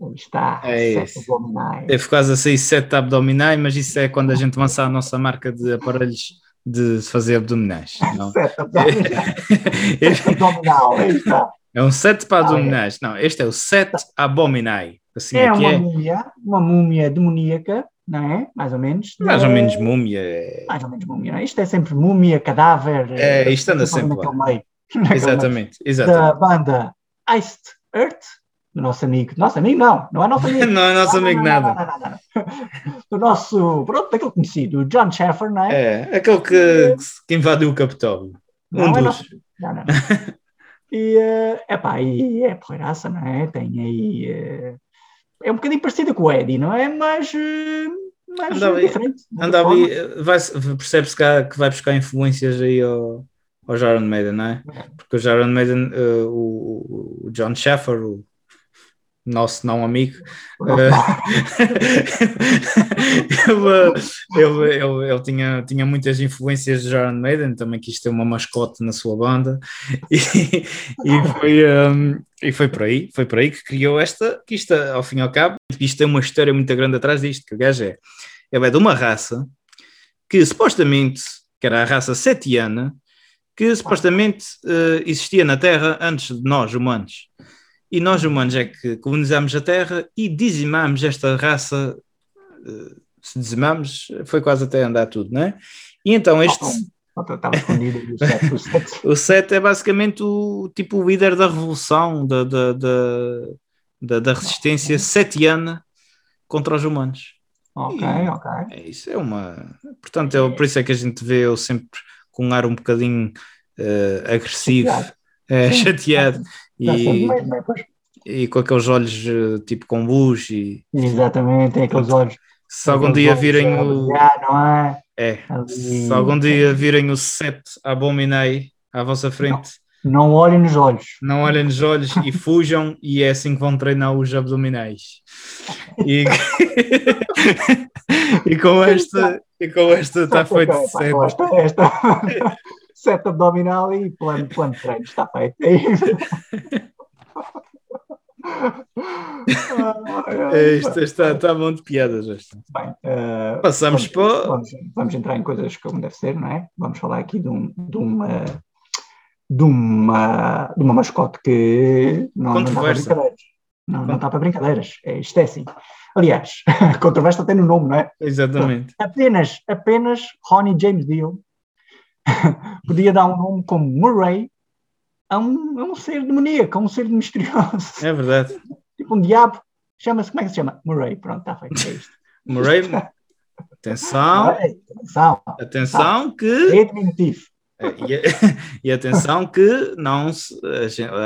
Aí está. É Sete isso. Abominais. Teve quase a sair Set Abdominai, mas isso é quando a gente lança a nossa marca de aparelhos de fazer abdominais. Não. Sete Abominais. Sete Abominal, aí está. É um set para abdominais. Não, este é o Set Abominai. Assim É é uma é. múmia, uma múmia demoníaca, não é? Mais ou menos. Mais ou É- menos múmia. é- Mais ou menos múmia, não é? Isto é sempre múmia, cadáver. É, isto anda sempre lá. meio. Meio. Exatamente, Da exatamente. banda Iced Earth, do nosso amigo. Nosso amigo não, não é nosso amigo. Não é nosso amigo nada. Do nosso, pronto, daquele conhecido, o John Sheffer, não é? É, aquele que, que invadiu o Capitólio. Um Não, é dos. nosso- não, não, não. E, é epá, e é porreiraça, não é? Tem aí. eh, é um bocadinho parecido com o Eddie, não é? Mas. eh, mas Anda é ali- diferente. Anda ali, percebe-se que, que vai buscar influências aí ao, ao Jaron Maiden, não é? Porque o Jaron Maiden, eh, o, o John Sheffer, o nosso não amigo, eh, ele, ele, ele, ele tinha, tinha muitas influências de Jaron Maiden, também quis ter uma mascote na sua banda e, e, foi, um, e foi por aí, foi por aí que criou esta, que isto ao fim e ao cabo, isto tem uma história muito grande atrás disto, que o gajo é, ele é de uma raça que supostamente, que era a raça setiana, que supostamente eh, existia na Terra antes de nós, humanos. E nós, humanos, é que colonizamos a Terra e dizimamos esta raça. eh, se dizimamos, foi quase até andar tudo, não é? E então este. Estava escondido o set, o é basicamente o tipo o líder da revolução, da, da, da, da, resistência setiana contra os humanos. Ok, ok. É isso, é uma. Portanto, é, por isso é que a gente vê eu sempre com um ar um bocadinho eh, agressivo, Chateado. Eh, Sim. chateado sei, e, e com aqueles olhos eh, tipo com luz e Exatamente, tem aqueles olhos. Se algum dia virem o. brilhar, não é? É, se algum dia virem o set Abominei à vossa frente, Não olhem nos olhos. não olhem nos olhos e fujam, e é assim que vão treinar os abdominais. E, e com esta, e com esta está feito Ok, pá, set. com esta, esta set abdominal e plano, plano de treino. Está feito. É isso. Isto está, está bom de piadas. Bem, eh, Passamos vamos, para. vamos, vamos entrar em coisas como deve ser, não é? Vamos falar aqui de, um, de uma. De uma, de uma mascote que não, não está para brincadeiras. Não, não está para brincadeiras. É, isto é assim. Aliás, controvérsia tem no nome, não é? Exatamente. apenas, apenas Ronnie James Dio podia dar um nome como Murray a um, a um ser demoníaco, a um ser misterioso, É verdade. tipo um diabo. Chama-se, como é que se chama? Murray, pronto, está feito, é isto. Murray, atenção, Murray, atenção, atenção que. é diminutivo. E, e atenção que não se-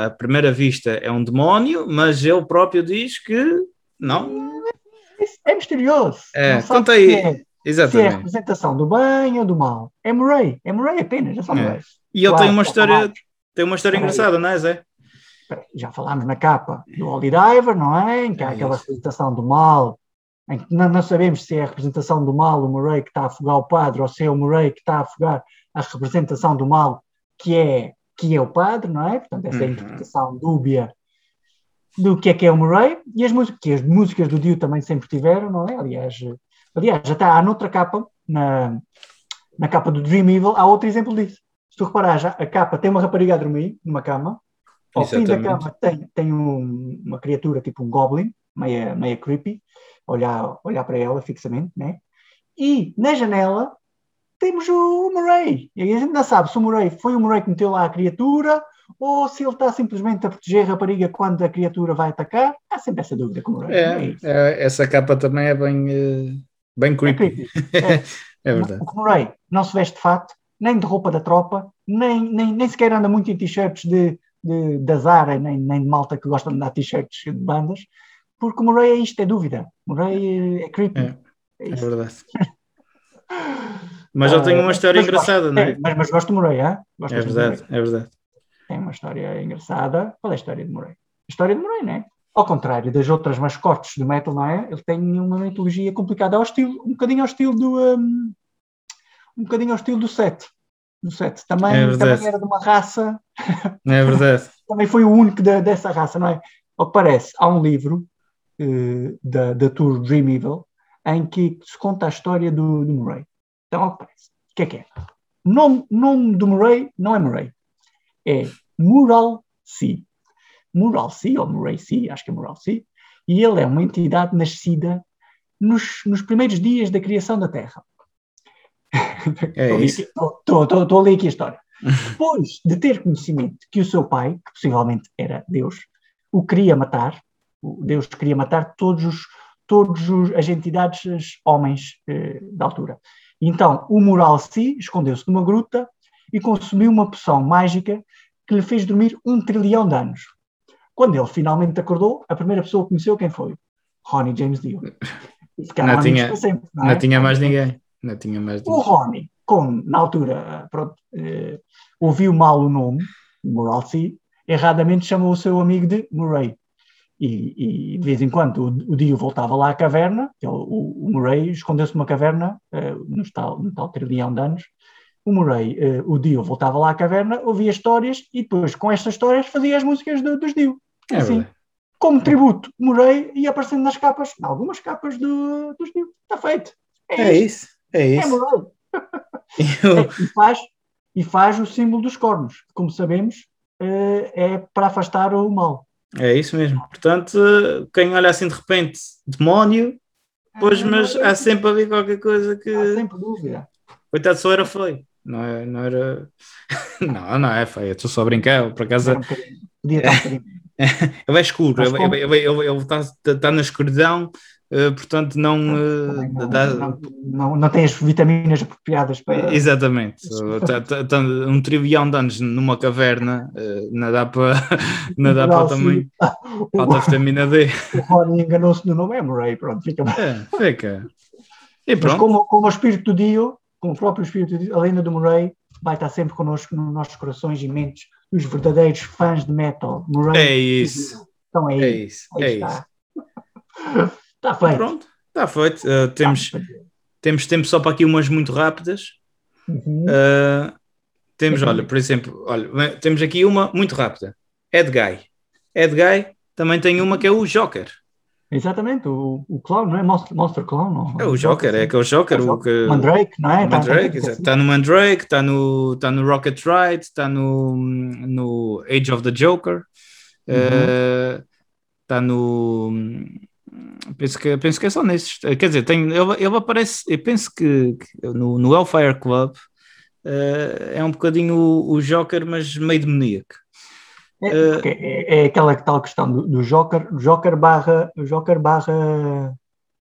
a primeira vista é um demónio, mas ele próprio diz que não. É misterioso. É, conta aí. é- Se é a Exatamente. representação do bem ou do mal. É Murray, é Murray apenas, é só É. Murray. E ele Claro, tem uma história, falámos. tem uma história Espera aí. engraçada, não é, Zé? Já falámos na capa do Holy Diver, não é? Em que há É aquela isso. representação do mal, em que não, não sabemos se é a representação do mal o Murray que está a afogar o padre ou se é o Murray que está a afogar a representação do mal que é, que é o padre, não é? Portanto, essa é a Uhum. interpretação dúbia do que é que é o Murray e as músicas, que as músicas do Dio também sempre tiveram, não é? Aliás, aliás já está há noutra capa, na, na capa do Dream Evil, há outro exemplo disso. Se tu reparar, já, a capa tem uma rapariga a dormir numa cama, ao fim da Exatamente. cama tem, tem um- uma criatura tipo um goblin, meia, meia creepy, olhar, olhar para ela fixamente, né? E na janela temos o Murray. E a gente não sabe se o Murray foi o Murray que meteu lá a criatura ou se ele está simplesmente a proteger a rapariga quando a criatura vai atacar. Há sempre essa dúvida com o Murray. É, isso. é, essa capa também é bem, bem É creepy. creepy. É. É verdade. O Murray não se veste de fato, nem de roupa da tropa, nem, nem, nem sequer anda muito em t-shirts de, de, da Zara, nem, nem de malta que gosta de dar t-shirts de bandas, porque o Murray é isto, é dúvida. O Murray é creepy. É. É É verdade. Mas ele tem uma história mas gosto- engraçada, não é, é? mas, mas gosto do Murray, hein? Gosto É verdade, é verdade. Tem uma história engraçada. Qual é a história de Murray? A história de Murray, não é? Ao contrário das outras mascotes do metal, não é? Ele tem uma mitologia complicada ao estilo, um bocadinho ao estilo do. Um, um bocadinho ao estilo do Sete. Do Sete. Também, É também era de uma raça, É verdade. também foi o único da- dessa raça, não é? Ao que parece, há um livro eh, da, da tour Dream Evil em que se conta a história do, do Murray. Então, ao que parece. O que é que é? O nome, nome do Murray não é Murray, é Mural Sea. Mural Sea, ou Murray Sea, acho que é Mural Sea, e ele é uma entidade nascida nos, nos primeiros dias da criação da Terra. É Estou a ler aqui a história. Depois de ter conhecimento que o seu pai, que possivelmente era Deus, o queria matar, Deus queria matar todos os, todos os, as entidades, os homens eh, da altura. Então, o Mural Si escondeu-se numa gruta e consumiu uma poção mágica que lhe fez dormir um trilhão de anos. Quando ele finalmente acordou, a primeira pessoa que conheceu quem foi? Ronnie James Dio. Ficaram Não tinha- sempre, não Não é? tinha mais ninguém. Não tinha mais O ninguém. Rony, como na altura pronto, eh, ouviu mal o nome, Moralcy, erradamente chamou o seu amigo de Murray. E, e, de vez em quando o, o Dio voltava lá à caverna, ele, o, o Murray escondeu-se numa caverna eh, no, tal, no tal trilhão de anos. O Murray, eh, o Dio voltava lá à caverna, ouvia histórias e depois com estas histórias fazia as músicas do- dos Dio. É Assim, verdade. como tributo, Murray ia aparecendo nas capas, em algumas capas do, dos Dio. Está feito. É isso. É É isso. Murray. Eu- É, e, faz, e faz o símbolo dos cornos, que, como sabemos, eh, é para afastar o mal. É isso mesmo. Portanto, quem olha assim de repente, demónio, pois, mas há sempre ali qualquer coisa que. Há sempre dúvida. Coitado, só era feio. Não, é, não era. Não, não é feio. Estou só a brincar. Por acaso, um Podia estar um ele é escuro. Ele, ele, ele, ele está, está na escuridão, uh, portanto não, uh, não, dá... não, não, não, tem as vitaminas apropriadas para. Exatamente. Tá, tá, tá, um trilhão de anos numa caverna, não dá para, não dá para também. Falta vitamina D. O Rony enganou-se no nome, é Murray, pronto, fica. É, fica. E pronto. Mas como, como o espírito do Dio, como o próprio espírito Dio, a lenda do Murray vai estar sempre connosco nos nossos corações e mentes os verdadeiros fãs de metal. Murray, é isso. Então é, é isso. É está. isso. está feito. Pronto, está feito. Uh, temos, temos tempo só para aqui umas muito rápidas. Uhum. Uh, temos, olha, por exemplo, olha, temos aqui uma muito rápida. Ed Guy. Ed Guy também tem uma que é o Joker. Exatamente, o, o Clown, não é? Monster, Monster Clown? Não? É o Joker, é aquele Joker. É o que... Mandrake, não é? Mandrake, está, está no Mandrake, está no, está no Rocket Ride, está no, no Age of the Joker, uhum. uh, está no. Penso que, penso que é só nesses. Quer dizer, tem, ele, ele aparece, eu penso que, que no, no Hellfire Club uh, é um bocadinho o, o Joker, mas meio demoníaco. É, é, é, aquela tal questão do, do Joker, Joker barra, Joker barra,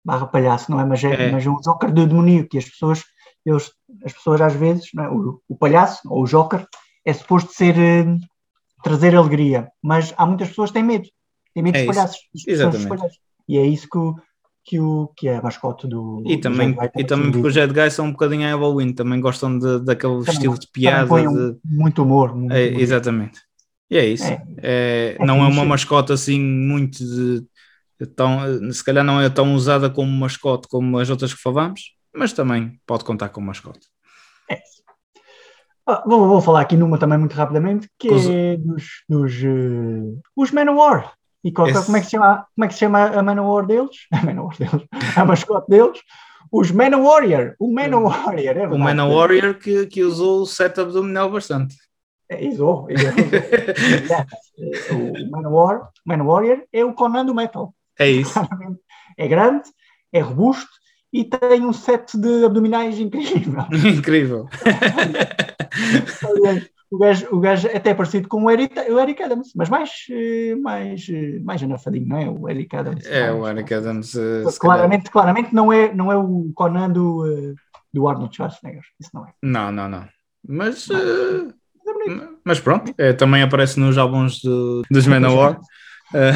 barra palhaço, não é? Mas é, é. Mas um Joker de demoníaco, que as pessoas, eles, as pessoas às vezes, é? o, o, palhaço ou o Joker é suposto ser uh, trazer alegria, mas há muitas pessoas que têm medo, têm medo é dos palhaços, Exatamente. palhaços. E é isso que o, que, o, que é a mascote do. E também, do e também porque os Red Guys são um bocadinho a Halloween, também gostam de, daquele também, estilo de piada. De... Muito humor. Muito é, humor. Exatamente. E é isso. É, é, é não é uma mascote assim muito de, tão, se calhar não é tão usada como mascote como as outras que falamos, mas também pode contar com mascote. É. Ah, vou, vou, falar aqui numa também muito rapidamente, que Os... é dos, dos uh, os Manowar. E qual, Esse... como, é que se chama, como é que se chama a Manowar deles? A Manowar deles, a mascote deles. Os Manowar, o Manowar. É o Manowar que, que usou o set abdominal bastante. Isso, o Manowar, Manowar é o Conan do metal. É isso. É grande, é robusto e tem um set de abdominais incrível. Incrível. o, gajo, o gajo é até parecido com o Eric, o Eric Adams, mas mais, mais, mais anafadinho, não é? O Eric Adams. É, o Eric Adams. Uh, claramente, claramente não é, não é o Conan do, do Arnold Schwarzenegger. Isso não é. Não, não, não. Mas. Uh mas pronto, é, também aparece nos álbuns do, dos Manowar. Uh,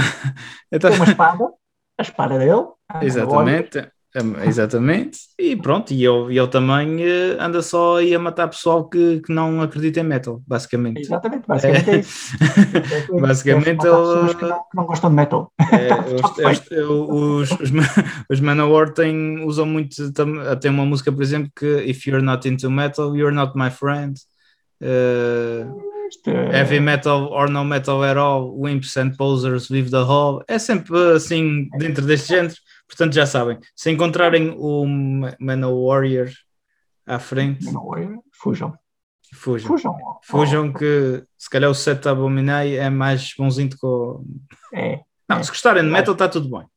então... Tem uma espada, a espada dele. Exatamente, é, exatamente. E pronto, e ele, ele também uh, anda só aí a matar pessoal que, que não acredita em metal, basicamente. Exatamente, basicamente é, é isso. basicamente ele. Que não, que não gostam de metal. É, este, os, os, os Manowar têm, usam muito, tem uma música, por exemplo, que If you're not into metal, you're not my friend. Uh, heavy metal or no metal at all, Wimps and Posers with the Hall, é sempre assim dentro deste género. Portanto, já sabem, se encontrarem o Manowar Warrior à frente, Warrior, fujam. Fujam. Fujam. Fujam oh. que se calhar o set Abominai é mais bonzinho que o. É. Não, é. se gostarem de metal, está tudo bem.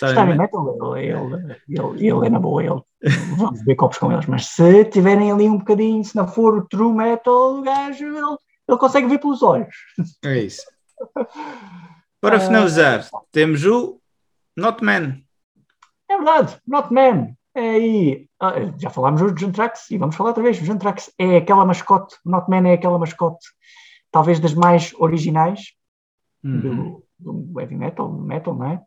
Gostarem de metal, ele, ele, ele, ele é na boa, ele vamos beber copos com eles, mas se tiverem ali um bocadinho, se não for o true metal, o gajo, ele, ele consegue ver pelos olhos. É isso. Para finalizar, uh, temos o Not Man. É verdade, Not Man. É aí, ah, já falámos do Gentrax e vamos falar outra vez. O Gentrax é aquela mascote, o Not Man é aquela mascote, talvez das mais originais uhum. do, do heavy metal, metal, não é?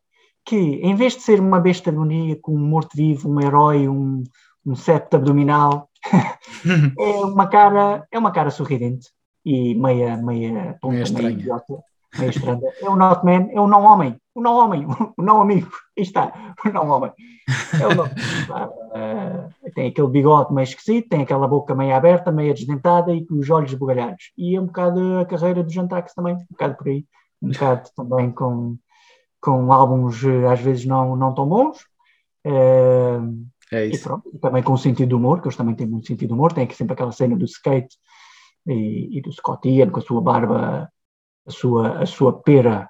Que, em vez de ser uma besta demoníaca, um morto-vivo, um herói, um, um septo abdominal, é uma cara é uma cara sorridente e meia, meia tonta, meia, meia idiota, meia estranha. É o not man, é o não homem, o não homem, o não amigo. Aí está, o não homem. É o não, uh, tem aquele bigode meio esquisito, tem aquela boca meio aberta, meio desdentada e com os olhos esbugalhados. E é um bocado a carreira do Jantax também, um bocado por aí. Um bocado também com com álbuns eh, às vezes não, não tão bons. Uh, é isso. E pronto, também com sentido de humor, que eles também têm muito sentido de humor. Tem aqui sempre aquela cena do skate e, e do Scott Ian com a sua barba, a sua, a sua pera,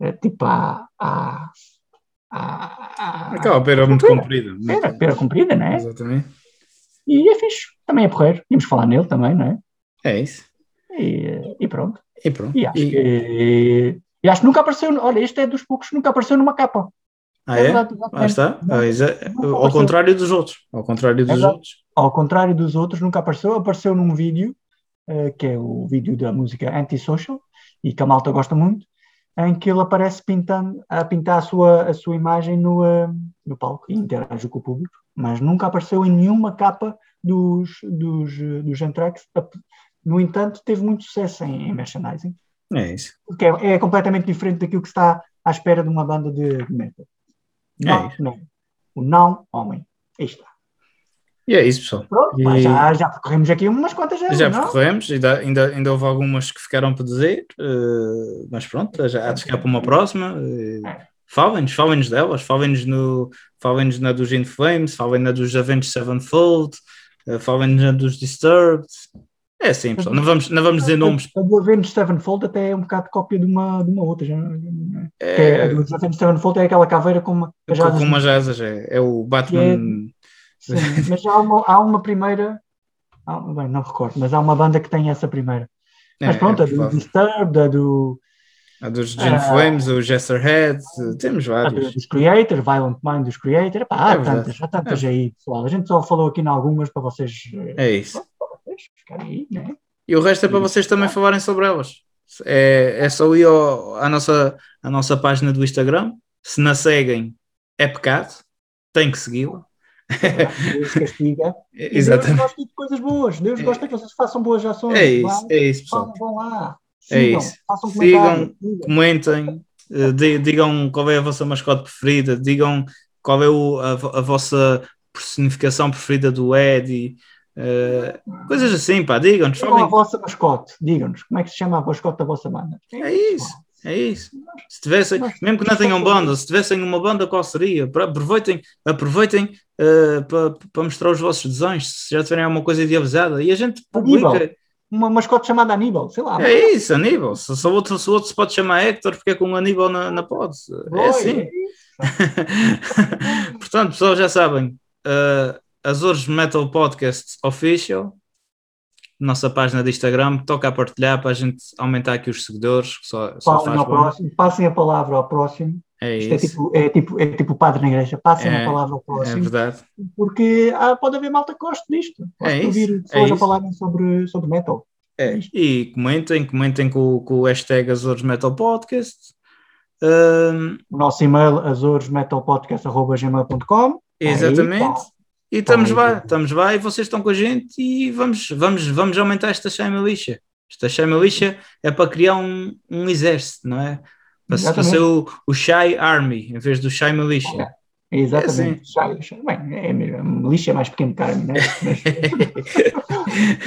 é, tipo a. a, a, Aquela pera muito pera, comprida. Pera, pera comprida, não é? Exatamente. E é fixe, também é porreiro. Íamos falar nele também, não é? É isso. E, e pronto. E pronto. E acho e... que e acho que nunca apareceu, olha, este é dos poucos que nunca apareceu numa capa. Ah, é? verdade, Ah, está. Ah, nunca Ao contrário dos outros. Ao contrário dos Exato. outros. Ao contrário dos outros, nunca apareceu. Apareceu num vídeo, eh, que é o vídeo da música Antisocial, e que a malta gosta muito, em que ele aparece pintando, a pintar a sua, a sua imagem no, eh, no palco e interage com o público, mas nunca apareceu em nenhuma capa dos, dos, eh, dos Anthrax. No entanto, teve muito sucesso em, em merchandising, É isso. porque é, é completamente diferente daquilo que está à espera de uma banda de, metal. Não, É isso. não. O não homem. Aí está. E é isso, pessoal. Pronto, E- já, já percorremos aqui umas quantas delas, Já não? percorremos, ainda, ainda, ainda houve algumas que ficaram para dizer, eh, mas pronto, já há de ficar para uma próxima. É. Falem-nos, falem-nos delas, falem-nos no, falem-nos na dos In Flames, falem na dos Avenged Sevenfold, eh, falem-nos na dos Disturbed. É assim, pessoal, não vamos, não vamos dizer nomes. A do Avenged Sevenfold até é um bocado cópia de uma, de uma outra. Já, não- que é, a É, do Avenged Sevenfold é aquela caveira com uma. com, já- com umas asas, é, é o Batman. Sim, mas há uma, há uma primeira. há- bem, não recordo, mas há uma banda que tem essa primeira. Mas é, pronto, é a do. Disturbed, a do, A dos In Ah. Flames, o Jesterhead, temos a do- vários. dos Creator, Violent Mind dos Creator. Epá, há É tantas, há tantas aí, pessoal. A gente só falou aqui em algumas para vocês, eh, É isso. Né? E o resto é para vocês também falarem sobre elas. É, é só ir ao- à, nossa, à nossa página do Instagram. Se não seguem, é pecado. Tem que segui-la. Deus castiga. E Deus Exatamente. gosta de coisas boas. Deus É. gosta que vocês façam boas ações. É isso, é isso, pessoal. vão, lá. É Sigam, isso. façam Sigam. Comentem, eh, di- digam qual é a vossa mascote preferida, digam qual é o- a, a vossa personificação preferida do Eddie. Eh, coisas assim, pá, digam-nos. Digam a vossa mascote. Digam-nos como é que se chama a mascote da vossa banda. É isso. É isso. Se tivessem, mesmo que não tenham banda, se tivessem uma banda, qual seria? Aproveitem, aproveitem para mostrar os vossos desenhos, se já tiverem alguma coisa idealizada. E a gente publica. Aníbal. Uma mascote chamada Aníbal. Sei lá. É isso, Aníbal. Se, se, o outro, se outro se pode chamar Hector, porque é com o Aníbal na, na pod. É assim. é. Portanto, pessoal, já sabem. Uh, Azores Metal Podcast Official. Nossa página de Instagram. Toca a partilhar para a gente aumentar aqui os seguidores. Só, só Falem ao bom. próximo. Passem a palavra ao próximo. É Isto é isso. tipo, é, tipo, é tipo o padre na igreja. Passem É, a palavra ao É próximo. verdade. porque ah, pode haver malta que goste disto. Gosto É de ouvir isso, pessoas é a isso. falarem sobre, sobre metal. É. E comentem, comentem com, com o hashtag Azores Metal Podcast. Um, O nosso e-mail azoresmetalpodcast.gmail.com exatamente. E estamos lá, estamos lá e vocês estão com a gente e vamos, vamos, vamos aumentar esta chama lixa. Esta chama lixa é para criar um, um exército, não é? Para, para ser o, o Shy Army em vez do Shy Militia. Exatamente. Já- já- bem, é, é, lixa é mais pequeno que a Army, né?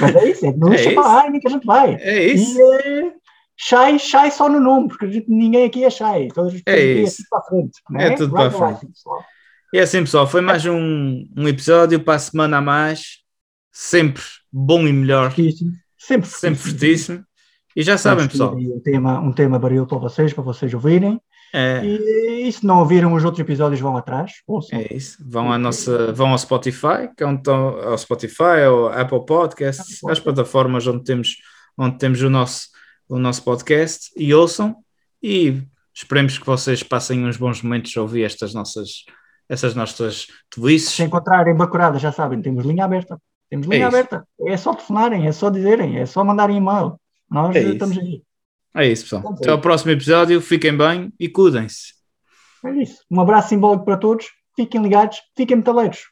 Mas, mas é isso, é lixa É para isso. a Army que a gente vai. É isso. E é Shy, Shy só no nome, porque gente- ninguém aqui é Shy. Todas as É aqui é isso. tudo para a frente. né? É tudo para a Right frente. right. E é assim, pessoal, foi mais um, um episódio para a semana a mais. Sempre bom e melhor, Fortíssimo. Sempre sempre fortíssimo. E já sabem, pessoal. Um tema, um tema baril para vocês, para vocês ouvirem. É, E, e se não ouviram os outros episódios, vão atrás. Ouçam. É isso. Vão, à nossa, vão ao Spotify, que é onde estão, ao Spotify, ao Apple Podcasts, Apple às plataformas onde temos, onde temos o, nosso, o nosso podcast e ouçam. E esperemos que vocês passem uns bons momentos a ouvir estas nossas, essas nossas tweets. Se encontrarem Bacurada, já sabem, temos linha aberta. Temos linha É aberta. É só telefonarem, é só dizerem, é só mandarem e-mail. Nós É eh, isso. estamos aí. É isso, pessoal. Então, Até ao próximo episódio. Fiquem bem e cuidem-se. É isso. Um abraço simbólico para todos. Fiquem ligados, fiquem metaleiros.